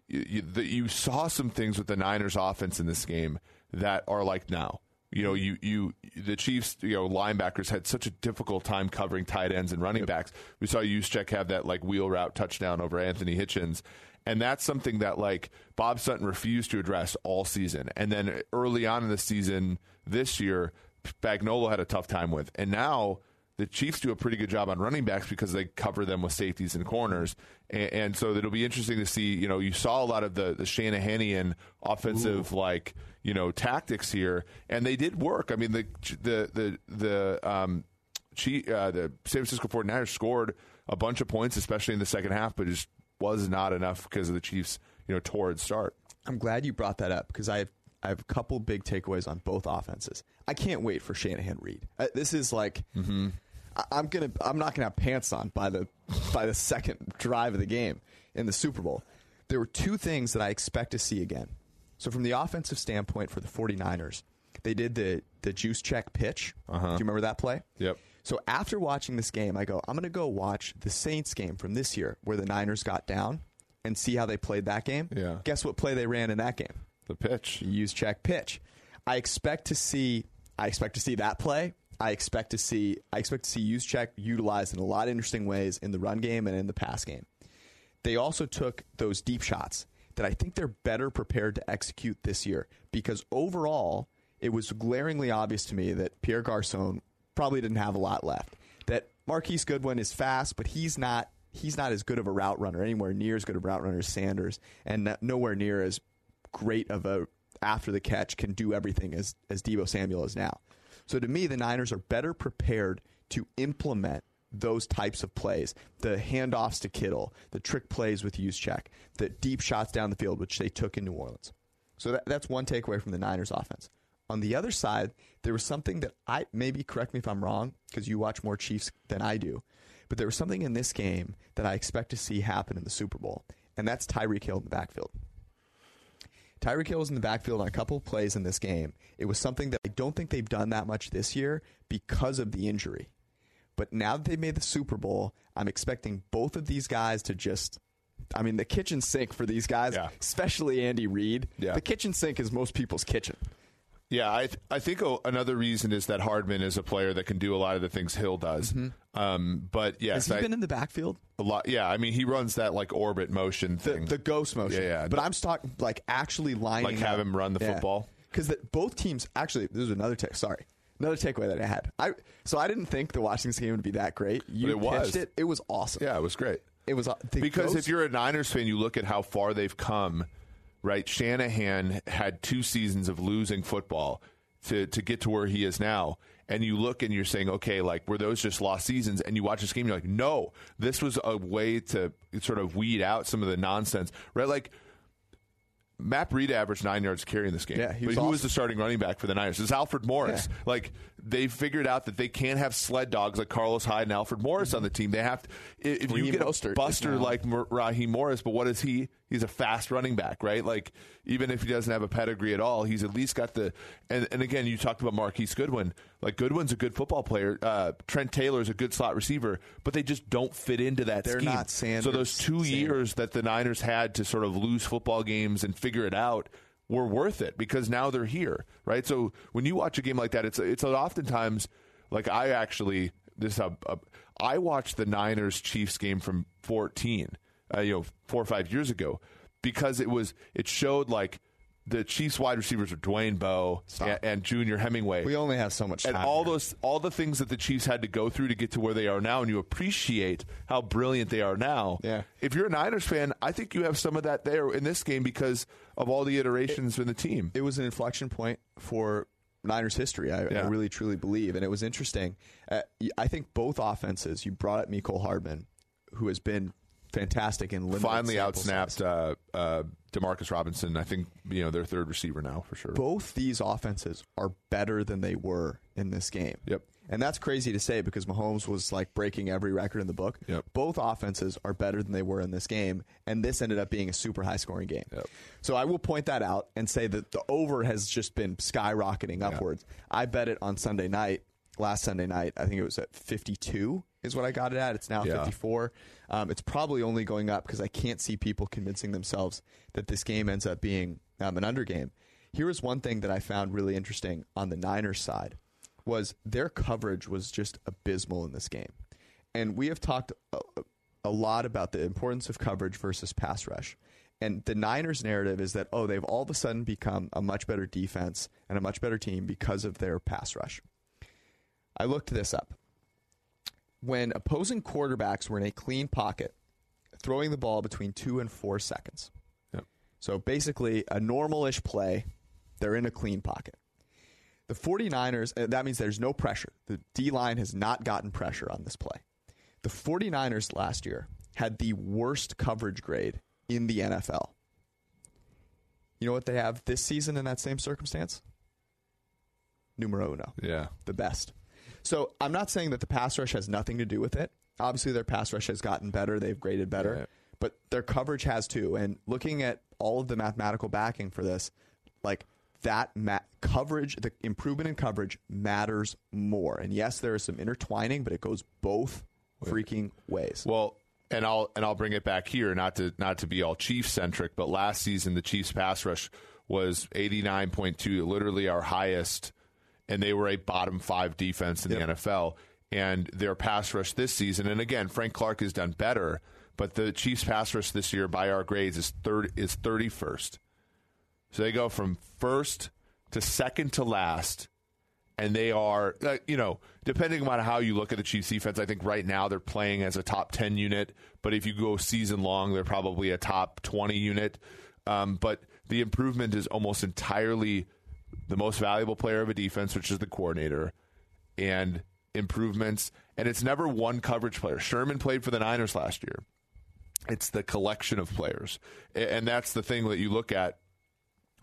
you, you, the, you saw some things with the Niners offense in this game that are like now. You know, you you the Chiefs, you know, linebackers had such a difficult time covering tight ends and running backs. We saw Juszczyk have that like wheel route touchdown over Anthony Hitchens. And that's something that like Bob Sutton refused to address all season. And then early on in the season this year, Bagnolo had a tough time with. And now the Chiefs do a pretty good job on running backs because they cover them with safeties and corners. And, and so it'll be interesting to see, you know, you saw a lot of the, the Shanahanian offensive Ooh. like, you know, tactics here, and they did work. I mean, the the the the um, uh, the San Francisco 49ers scored a bunch of points, especially in the second half, but just was not enough because of the Chiefs, you know, torrid start. I'm glad you brought that up because I have I have a couple big takeaways on both offenses. I can't wait for Shanahan Reid. Uh, this is like mm-hmm. I, am gonna I'm not gonna have pants on by the by the second drive of the game in the Super Bowl. There were two things that I expect to see again. So from the offensive standpoint for the 49ers, they did the the Juszczyk pitch. Uh-huh. Do you remember that play? Yep. So after watching this game, I go, I'm going to go watch the Saints game from this year where the Niners got down and see how they played that game. Yeah. Guess what play they ran in that game? The pitch. Juszczyk pitch. I expect to see I expect to see that play. I expect to see I expect to see Juszczyk utilized in a lot of interesting ways in the run game and in the pass game. They also took those deep shots that I think they're better prepared to execute this year because overall it was glaringly obvious to me that Pierre Garcon probably didn't have a lot left. That Marquise Goodwin is fast, but he's not he's not as good of a route runner, anywhere near as good of a route runner as Sanders, and nowhere near as great of a after the catch can do everything as as Deebo Samuel is now. So to me, the Niners are better prepared to implement those types of plays, the handoffs to Kittle, the trick plays with Juszczyk, the deep shots down the field, which they took in New Orleans. So that, that's one takeaway from the Niners offense. On the other side, there was something that I maybe correct me if I'm wrong because you watch more Chiefs than I do, but there was something in this game that I expect to see happen in the Super Bowl, and that's Tyreek Hill in the backfield. Tyreek Hill was in the backfield on a couple of plays in this game. It was something that I don't think they've done that much this year because of the injury. But now that they've made the Super Bowl, I'm expecting both of these guys to just I mean, the kitchen sink for these guys, yeah. especially Andy Reid. Yeah. The kitchen sink is most people's kitchen. Yeah, I th- I think another reason is that Hardman is a player that can do a lot of the things Hill does. Mm-hmm. Um, but yes, has he I, been in the backfield a lot? Yeah, I mean he runs that like orbit motion thing, the, the ghost motion. Yeah, yeah. But I'm talking like actually lining like have up. him run the yeah. football because both teams actually. This is another take. Sorry, another takeaway that I had. I so I didn't think the Washington game would be that great. You but it pitched was. it. It was awesome. Yeah, it was great. It was because ghost, if you're a Niners fan, you look at how far they've come. Right, Shanahan had two seasons of losing football to to get to where he is now. And you look and you're saying, okay, like were those just lost seasons? And you watch this game, you're like, no, this was a way to sort of weed out some of the nonsense, right? Like Matt Breida averaged nine yards carrying this game. Yeah, he but who awesome. was the starting running back for the Niners? It's Alfred Morris. Yeah. Like they figured out that they can't have sled dogs like Carlos Hyde and Alfred Morris mm-hmm. on the team. They have to. If Raheem you get a buster like Raheem Morris, but what is he? He's a fast running back, right? Like even if he doesn't have a pedigree at all, he's at least got the. And, and again, you talked about Marquise Goodwin. Like Goodwin's a good football player. Uh, Trent Taylor's a good slot receiver, but they just don't fit into that They're scheme. not Sanders. So those two Sanders. years that the Niners had to sort of lose football games and figure it out were worth it because now they're here, right? So when you watch a game like that, it's it's oftentimes like I actually this uh, uh, I watched the Niners Chiefs game from 14, uh, you know, four or five years ago because it was it showed like the Chiefs wide receivers are Dwayne Bowe and, and, Junior Hemingway. We only have so much time. And all here. those all the things that the Chiefs had to go through to get to where they are now, and you appreciate how brilliant they are now. Yeah. If you're a Niners fan, I think you have some of that there in this game because of all the iterations it, in the team. It was an inflection point for Niners history. I, yeah. I really truly believe, and it was interesting. Uh, I think both offenses. You brought up Mecole Hardman, who has been fantastic and limited finally outsnapped uh, uh, Demarcus Robinson. I think you know their third receiver now for sure. Both these offenses are better than they were in this game. Yep. And that's crazy to say because Mahomes was like breaking every record in the book. Yep. Both offenses are better than they were in this game, and this ended up being a super high scoring game. Yep. So I will point that out and say that the over has just been skyrocketing upwards. I bet it on Sunday night, last Sunday night. I think it was at 52 is what I got it at. It's now yeah. 54. Um, it's probably only going up because I can't see people convincing themselves that this game ends up being um, an under game. Here was one thing that I found really interesting on the Niners side was their coverage was just abysmal in this game. And we have talked a, a lot about the importance of coverage versus pass rush. And the Niners narrative is that, oh, they've all of a sudden become a much better defense and a much better team because of their pass rush. I looked this up. When opposing quarterbacks were in a clean pocket, throwing the ball between two and four seconds. Yep. So basically, a normal-ish play, they're in a clean pocket. The 49ers, uh, that means there's no pressure. The D line has not gotten pressure on this play. The 49ers last year had the worst coverage grade in the NFL. You know what they have this season in that same circumstance? Numero uno. Yeah. The best. So I'm not saying that the pass rush has nothing to do with it. Obviously, their pass rush has gotten better. They've graded better. Yeah. But their coverage has too. And looking at all of the mathematical backing for this, like that ma- coverage, the improvement in coverage matters more. And yes, there is some intertwining, but it goes both freaking ways. Well, and I'll and I'll bring it back here, not to not to be all Chiefs centric, but last season the Chiefs pass rush was eighty nine point two, literally our highest, and they were a bottom five defense in Yep. the NFL. And their pass rush this season, and again, Frank Clark has done better, but the Chiefs pass rush this year by our grades is third is thirty first. So they go from first to second to last, and they are, uh, you know, depending on how you look at the Chiefs defense, I think right now they're playing as a top 10 unit, but if you go season long, they're probably a top 20 unit. Um, but the improvement is almost entirely the most valuable player of a defense, which is the coordinator, and improvements. And it's never one coverage player. Sherman played for the Niners last year. It's the collection of players. And that's the thing that you look at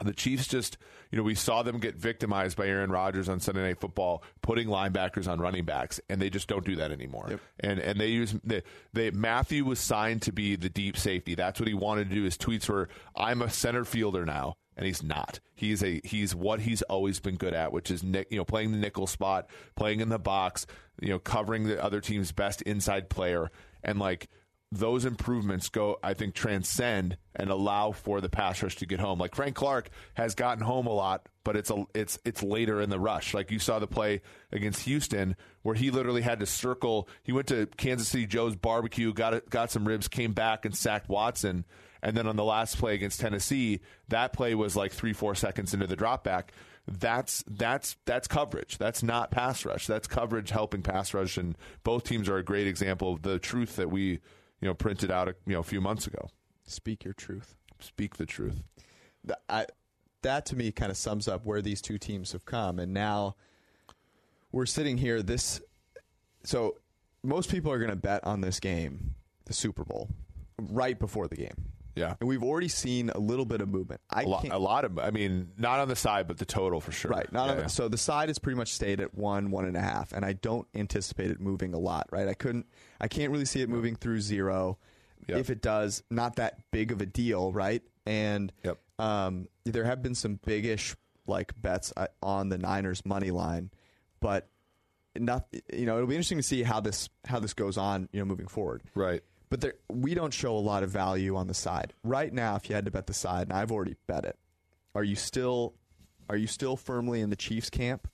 the Chiefs just, you know, we saw them get victimized by Aaron Rodgers on Sunday Night Football, putting linebackers on running backs, and they just don't do that anymore. And and they use they, they Mathieu was signed to be the deep safety. That's what he wanted to do. His tweets were, "I'm a center fielder now." And he's not. He's a he's what he's always been good at, which is nick, you know playing the nickel spot, playing in the box, you know covering the other team's best inside player, and like those improvements go, I think, transcend and allow for the pass rush to get home. Like Frank Clark has gotten home a lot, but it's a it's it's later in the rush. Like you saw the play against Houston where he literally had to circle. He went to Kansas City Joe's barbecue, got it, got some ribs, came back and sacked Watson. And then on the last play against Tennessee, that play was like three four seconds into the drop back. That's that's that's coverage. That's not pass rush. That's coverage helping pass rush. And both teams are a great example of the truth that we you know printed out a, you know a few months ago. Speak your truth. Speak the truth. I, that to me kind of sums up where these two teams have come. And now we're sitting here. This so most people are going to bet on this game, the Super Bowl, right before the game. Yeah. And we've already seen a little bit of movement. I A lot, a lot of, I mean, not on the side, but the total for sure. Right. Not Yeah, on, yeah. So the side has pretty much stayed at one, one and a half, and I don't anticipate it moving a lot. Right. I couldn't. I can't really see it moving through zero. Yep. If it does, not that big of a deal. Right. And Yep. um, there have been some biggish like bets uh, on the Niners money line, but not. You know, it'll be interesting to see how this how this goes on. You know, moving forward. Right. But there, we don't show a lot of value on the side right now. If you had to bet the side, and I've already bet it, are you still are you still firmly in the Chiefs camp?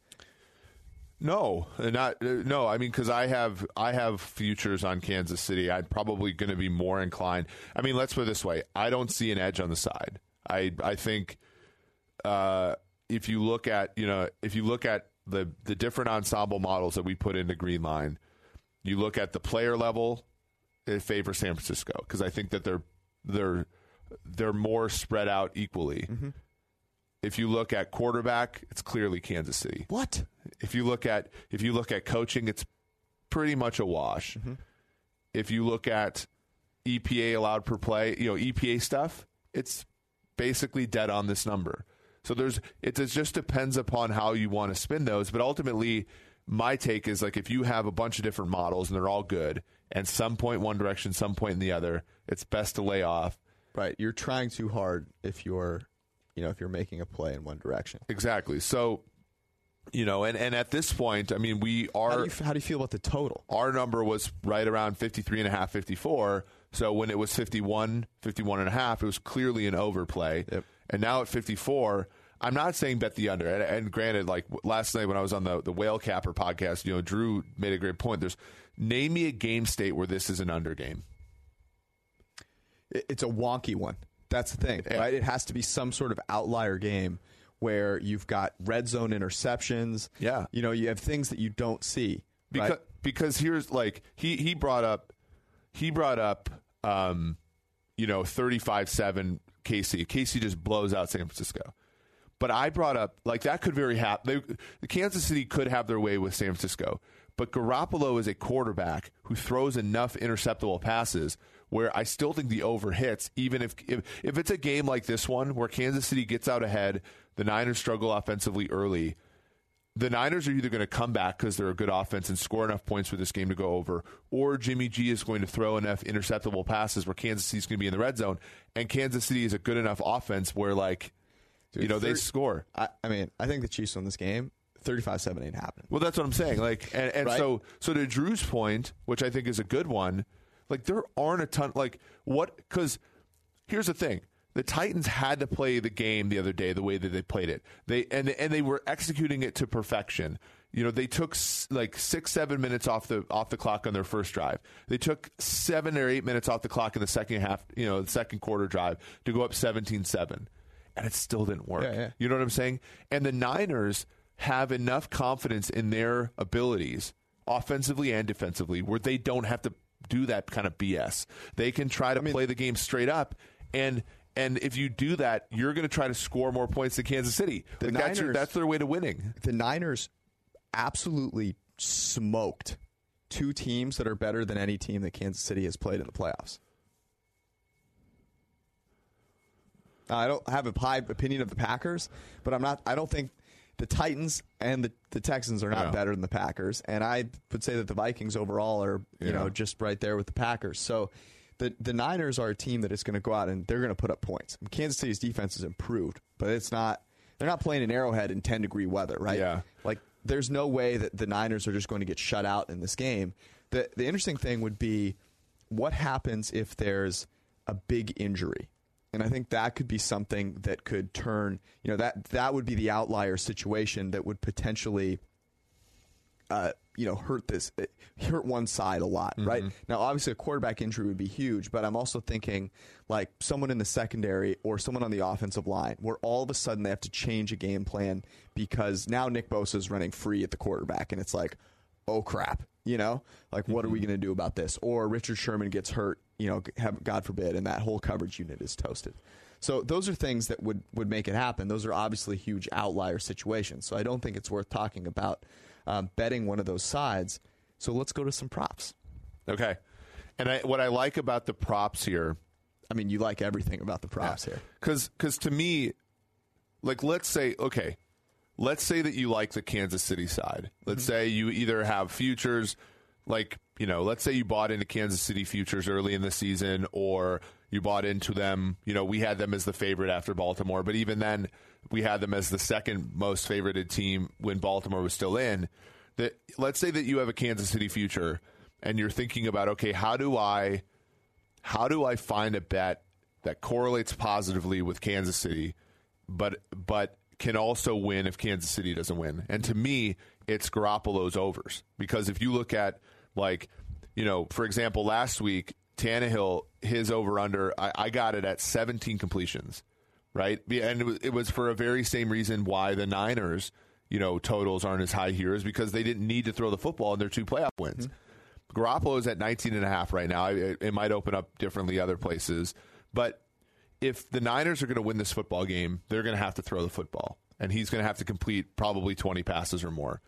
No, not no. I mean, because I have I have futures on Kansas City. I'm probably going to be more inclined. I mean, let's put it this way: I don't see an edge on the side. I I think uh, if you look at you know if you look at the the different ensemble models that we put into Greenline, you look at the player level, it favors San Francisco because I think that they're they're they're more spread out equally. Mm-hmm. If you look at quarterback, it's clearly Kansas City What? if you look at if you look at coaching, it's pretty much a wash. Mm-hmm. If you look at EPA allowed per play, you know EPA stuff, it's basically dead on this number. So there's it just depends upon how you want to spin those, but ultimately my take is like if you have a bunch of different models and they're all good and some point one direction, some point in the other, it's best to lay off. Right. You're trying too hard if you're, you know, if you're making a play in one direction. Exactly. So you know, and, and at this point, I mean, we How are do, you, how do you feel about the total? our number was right around 53 and a half 54 so when it was 51 51 and a half it was clearly an overplay Yep. and now at 54 I'm not saying bet the under. And, and, granted, like last night when I was on the the Whale Capper podcast, you know, Drew made a great point. There's name me a game state where this is an under game. It's a wonky one. That's the thing, yeah. right? It has to be some sort of outlier game where you've got red zone interceptions. Yeah, you know, you have things that you don't see. Because right? because here's like he he brought up he brought up um, you know 35-7 KC. KC just blows out San Francisco. But I brought up like that could very happen. Kansas City could have their way with San Francisco, but Garoppolo is a quarterback who throws enough interceptable passes where I still think the over hits, even if, if if it's a game like this one where Kansas City gets out ahead, the Niners struggle offensively early. The Niners are either going to come back because they're a good offense and score enough points for this game to go over, or Jimmy G is going to throw enough interceptable passes where Kansas City's going to be in the red zone, and Kansas City is a good enough offense where like Dude, you know, 30, they score. I, I, mean, I think the Chiefs won this game. 35-7 ain't happening. Well, that's what I'm saying. Like, and, and right? so, so to Drew's point, which I think is a good one, like there aren't a ton. Like what? Because here's the thing: the Titans had to play the game the other day the way that they played it. They and and they were executing it to perfection. You know, they took like six, seven minutes off the off the clock on their first drive. They took seven or eight minutes off the clock in the second half. You know, the second quarter drive to go up 17-7 and it still didn't work. Yeah, yeah. You know what I'm saying? And the Niners have enough confidence in their abilities, offensively and defensively, where they don't have to do that kind of BS. They can try to I mean, play the game straight up and and if you do that, you're going to try to score more points than Kansas City. The like Niners, that's, your, that's their way to winning. The Niners absolutely smoked two teams that are better than any team that Kansas City has played in the playoffs. I don't have a high opinion of the Packers, but I'm not. I don't think the Titans and the, the Texans are not yeah. better than the Packers, and I would say that the Vikings overall are you yeah. know just right there with the Packers. So the the Niners are a team that is going to go out and they're going to put up points. Kansas City's defense is improved, but it's not. They're not playing in Arrowhead in 10 degree weather, right? Yeah. Like there's no way that the Niners are just going to get shut out in this game. The the interesting thing would be what happens if there's a big injury and I think that could be something that could turn, you know, that that would be the outlier situation that would potentially, uh, you know, hurt this, uh, hurt one side a lot, mm-hmm. right? Now, obviously, a quarterback injury would be huge, but I'm also thinking like someone in the secondary or someone on the offensive line, where all of a sudden they have to change a game plan because now Nick Bosa is running free at the quarterback, and it's like, oh crap, you know, like what mm-hmm. are we mm-hmm. going to do about this? Or Richard Sherman gets hurt you know, have, God forbid, and that whole coverage unit is toasted. So those are things that would, would make it happen. Those are obviously huge outlier situations. So I don't think it's worth talking about um, betting one of those sides. So let's go to some props. Okay. And I, what I like about the props here, I mean, you like everything about the props yeah. here, because because to me, like let's say okay, let's say that you like the Kansas City side. Let's mm-hmm. say you either have futures like you know, let's say you bought into Kansas City futures early in the season, or you bought into them. You know, we had them as the favorite after Baltimore, but even then, we had them as the second most favorited team when Baltimore was still in. That let's say that you have a Kansas City future, and you're thinking about, okay, how do I, how do I find a bet that correlates positively with Kansas City, but but can also win if Kansas City doesn't win? And to me, it's Garoppolo's overs because if you look at like, you know, for example, last week, Tannehill, his over under, I, I got it at 17 completions, right? And it was, it was for a very same reason why the Niners, you know, totals aren't as high here is because they didn't need to throw the football in their two playoff wins. Mm-hmm. Garoppolo is at 19 and a half right now. It, it might open up differently other places, but if the Niners are going to win this football game, they're going to have to throw the football, and he's going to have to complete probably 20 passes or more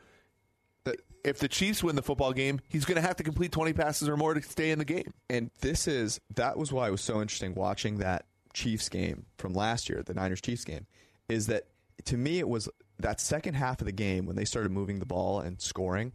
if the Chiefs win the football game, he's going to have to complete 20 passes or more to stay in the game. And this is that was why it was so interesting watching that Chiefs game from last year, the Niners Chiefs game, is that to me it was that second half of the game when they started moving the ball and scoring.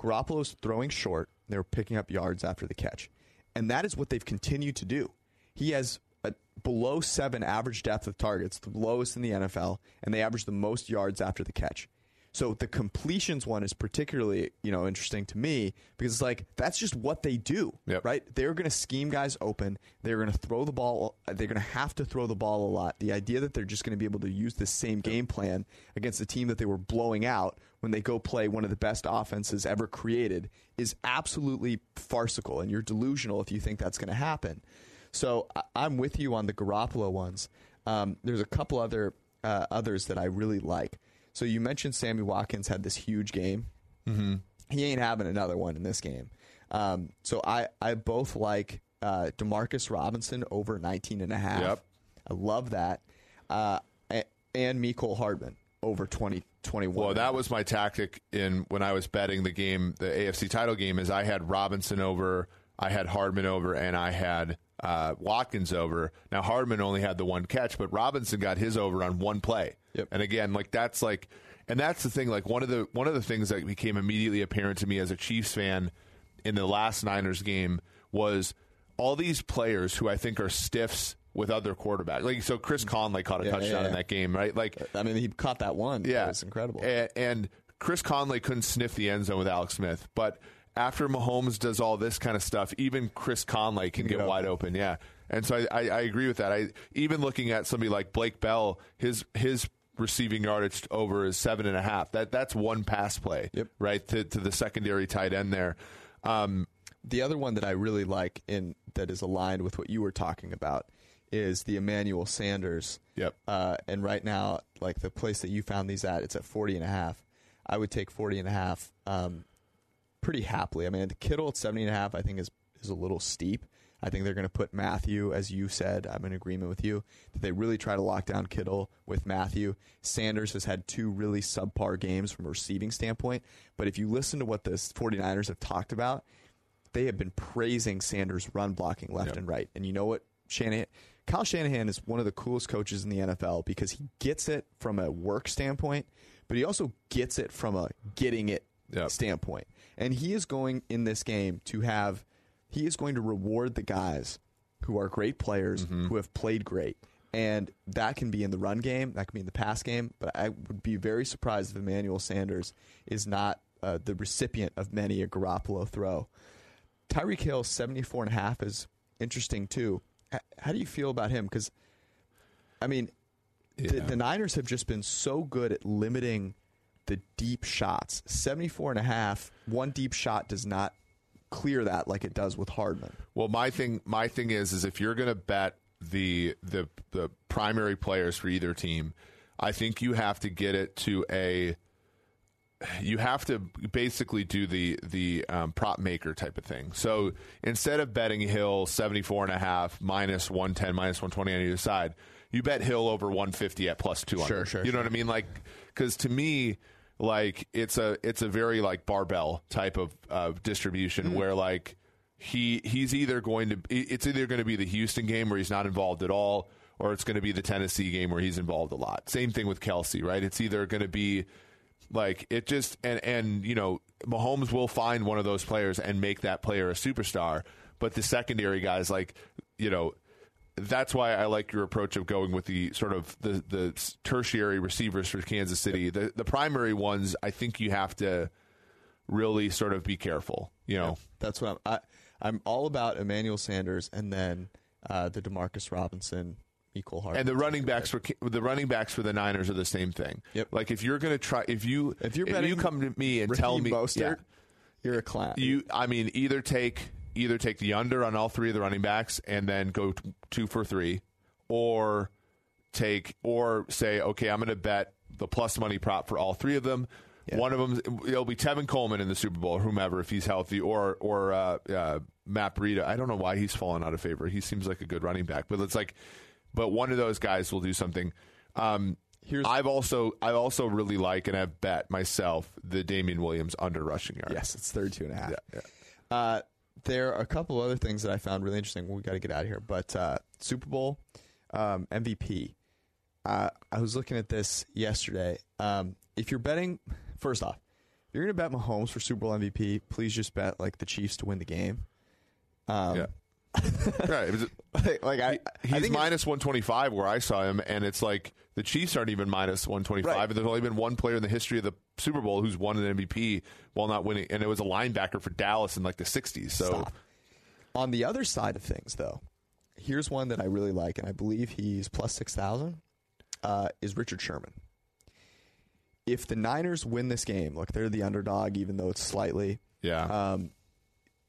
Garoppolo's throwing short. They were picking up yards after the catch. And that is what they've continued to do. He has a below seven average depth of targets, the lowest in the NFL, and they average the most yards after the catch. So the completions one is particularly, you know, interesting to me because it's like that's just what they do, Yep. right? They're going to scheme guys open. They're going to throw the ball. They're going to have to throw the ball a lot. The idea that they're just going to be able to use the same game plan against a team that they were blowing out when they go play one of the best offenses ever created is absolutely farcical, and you're delusional if you think that's going to happen. So I'm with you on the Garoppolo ones. Um, there's a couple other uh, others that I really like. So you mentioned Sammy Watkins had this huge game. Mm-hmm. He ain't having another one in this game. Um, so I, I both like uh, Demarcus Robinson over 19 and a half. Yep. I love that. Uh, and Mecole Hardman over 20, 21. Well, that was my tactic in when I was betting the game, the AFC title game, is I had Robinson over, I had Hardman over, and I had uh, Watkins over. Now Hardman only had the one catch, but Robinson got his over on one play. Yep. And again, like that's like, and that's the thing. Like one of the one of the things that became immediately apparent to me as a Chiefs fan in the last Niners game was all these players who I think are stiffs with other quarterbacks. Like so, Chris Conley caught a Yeah, touchdown yeah, in that game, right? Like I mean, he caught that one. yeah, it's incredible. And, and Chris Conley couldn't sniff the end zone with Alex Smith, but after Mahomes does all this kind of stuff, even Chris Conley can get wide open. Yeah, and so I, I, I agree with that. I even looking at somebody like Blake Bell, his his receiving yardage over is seven and a half. That that's one pass play, Yep. right to to the secondary tight end there. Um, The other one that I really like in that is aligned with what you were talking about is the Emmanuel Sanders. Yep. Uh, and right now, like the place that you found these at, it's at 40 and a half. I would take 40 and a half um, pretty happily. I mean, the Kittle at 70 and a half, I think is is a little steep. I think they're going to put Mathieu, as you said. I'm in agreement with you that they really try to lock down Kittle with Mathieu. Sanders has had two really subpar games from a receiving standpoint. But if you listen to what the 49ers have talked about, they have been praising Sanders' run blocking left Yep. and right. And you know what, Shanahan? Kyle Shanahan is one of the coolest coaches in the NFL because he gets it from a work standpoint, but he also gets it from a getting it Yep. standpoint. And he is going in this game to have, he is going to reward the guys who are great players Mm-hmm. who have played great. And that can be in the run game, that can be in the pass game. But I would be very surprised if Emmanuel Sanders is not uh, the recipient of many a Garoppolo throw. Tyreek Hill, 74 and a half is interesting too. H- How do you feel about him? Because, I mean, the, the Niners have just been so good at limiting the deep shots. 74 and a half, one deep shot does not clear that like it does with Hardman. Well, my thing, my thing is, is if you're going to bet the the the primary players for either team, I think you have to get it to a. You have to basically do the the um, prop maker type of thing. So instead of betting Hill 74 and a half minus 110 minus 120 on either side, you bet Hill over 150 at plus 200. Sure, sure, You know sure. what I mean? Like because to me, like it's a it's a very like barbell type of uh, distribution where like he he's either going to it's either going to be the Houston game where he's not involved at all, or it's going to be the Tennessee game where he's involved a lot. Same thing with Kelce, right? It's either going to be like it just and and you know Mahomes will find one of those players and make that player a superstar, but the secondary guys like you know that's why I like your approach of going with the sort of the the tertiary receivers for Kansas City. The the primary ones, I think you have to really sort of be careful. You know, That's what I'm. I, I'm all about Emmanuel Sanders and then uh, the Demarcus Robinson, Mecole Hardman. and the running backs for the running backs for the Niners are the same thing. Yep. Like if you're going to try, if you If you're you come to me and tell me, Mostert, yeah, you're a clown. you, I mean, either take either take the under on all three of the running backs and then go t- two for three, or take or say, okay, I'm going to bet the plus money prop for all three of them. Yeah. One of them it'll be Tevin Coleman in the Super Bowl, or whomever if he's healthy, or or uh, uh, Matt Breida. I don't know why he's fallen out of favor. He seems like a good running back, but it's like, but one of those guys will do something. Um, Here's- I've also I also really like and I've bet myself the Damien Williams under rushing yard. Yes, it's 32 and a half. Yeah, Uh, there are a couple other things that I found really interesting. We got to get out of here, but uh, Super Bowl um, MVP. Uh, I was looking at this yesterday. Um, if you're betting, first off, if you're going to bet Mahomes for Super Bowl MVP, please just bet like the Chiefs to win the game. Um, Yeah. Right. It was- like, like I, He's I minus 125 where I saw him, and it's like the Chiefs aren't even minus 125. Right. And there's only been one player in the history of the Super Bowl who's won an MVP while not winning, and it was a linebacker for Dallas in like the 60s. So Stop. On the other side of things, though, here's one that I really like, and I believe he's plus 6,000, uh, is Richard Sherman. If the Niners win this game, look, they're the underdog, even though it's slightly. yeah, Um,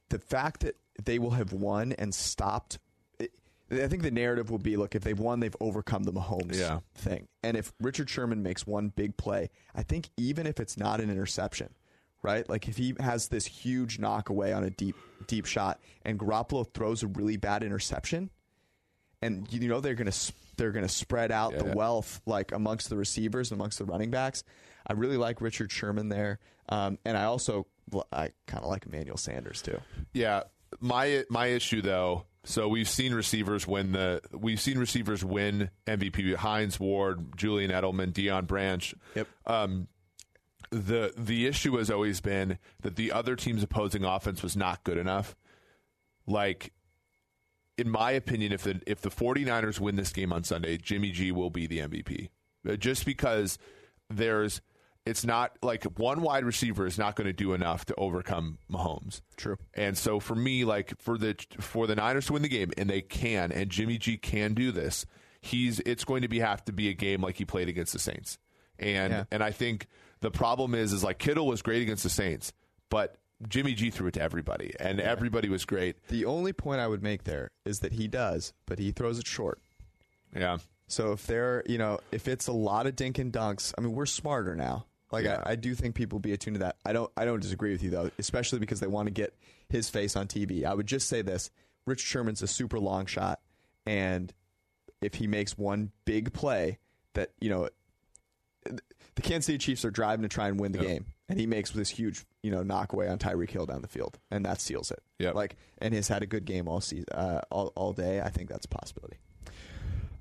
the fact that they will have won and stopped. It, I think the narrative will be look, if they've won, they've overcome the Mahomes Yeah. thing. And if Richard Sherman makes one big play, I think even if it's not an interception, right? Like if he has this huge knock away on a deep, deep shot and Garoppolo throws a really bad interception, and you know they're going to they're going to spread out the Yeah. wealth like amongst the receivers and amongst the running backs. I really like Richard Sherman there, um, and I also I kind of like Emmanuel Sanders too. yeah. My my issue though. So we've seen receivers win the we've seen receivers win MVP. Hines Ward, Julian Edelman, Deion Branch. Yep. Um, the the issue has always been that the other team's opposing offense was not good enough. Like in my opinion, if the if the 49ers win this game on Sunday, Jimmy G will be the MVP. Uh, Just because there's it's not like one wide receiver is not going to do enough to overcome Mahomes. True. And so for me, like for the for the Niners to win the game, and they can, and Jimmy G can do this. He's it's going to be have to be a game like he played against the Saints, and Yeah. and I think the problem is is like Kittle was great against the Saints, but Jimmy G threw it to everybody, and everybody was great. The only point I would make there is that he does, but he throws it short. Yeah, So if they're, you know, if it's a lot of dink and dunks, I mean, we're smarter now. Like Yeah. I, I do think people be attuned to that. I don't, I don't disagree with you though, especially because they want to get his face on TV. I would just say this: Rich Sherman's a super long shot, and if he makes one big play that you know, the Kansas City Chiefs are driving to try and win the Yep. game, and he makes this huge, you know, knock away on Tyreek Hill down the field, and that seals it. Yep. Like, and has had a good game all season, uh, all all day. I think that's a possibility.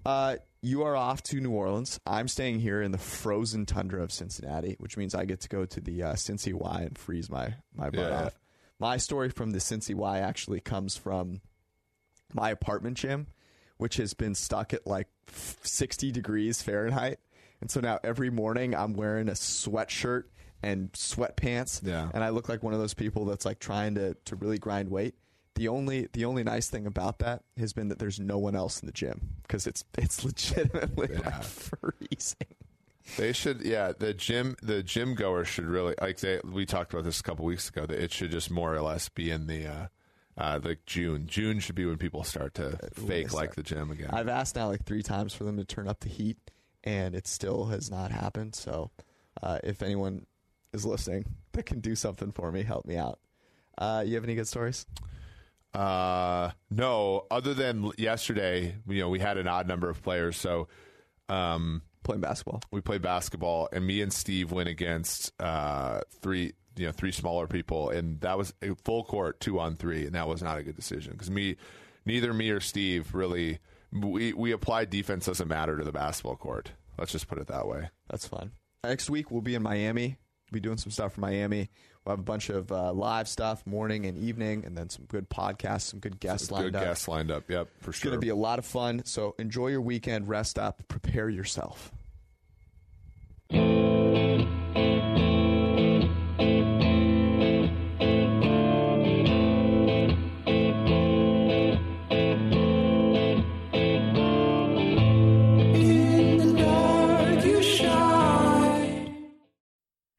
Uh, you are off to New Orleans. I'm staying here in the frozen tundra of Cincinnati, which means I get to go to the uh, Cincy Y and freeze my my butt Yeah. off. My story from the Cincy Y actually comes from my apartment gym, which has been stuck at like 60 degrees Fahrenheit. And so now every morning I'm wearing a sweatshirt and sweatpants. Yeah. And I look like one of those people that's like trying to, to really grind weight. The only the only nice thing about that has been that there's no one else in the gym because it's it's legitimately like freezing. they should. Yeah, the gym the gym goers should really like. They, we talked about this a couple weeks ago. That it should just more or less be in the. Uh, uh, like June. June should be when people start to fake they like the gym again. I've asked now like three times for them to turn up the heat, and it still has not happened. So, uh, if anyone is listening that can do something for me, help me out. Uh, you have any good stories? Uh, no, other than yesterday, you know, we had an odd number of players. So, um, Playing basketball. we played basketball, and me and Steve went against uh, three, you know, three smaller people, and that was a full court two on three, and that was not a good decision because me, neither me or Steve really, we we applied defense doesn't matter to the basketball court. Let's just put it that way. That's fun. Next week we'll be in Miami. We'll be doing some stuff for Miami. We'll have a bunch of uh, live stuff morning and evening, and then some good podcasts, some good guests lined good up. guests lined up. Yep, for It's sure. going to be a lot of fun. So enjoy your weekend, rest up, prepare yourself.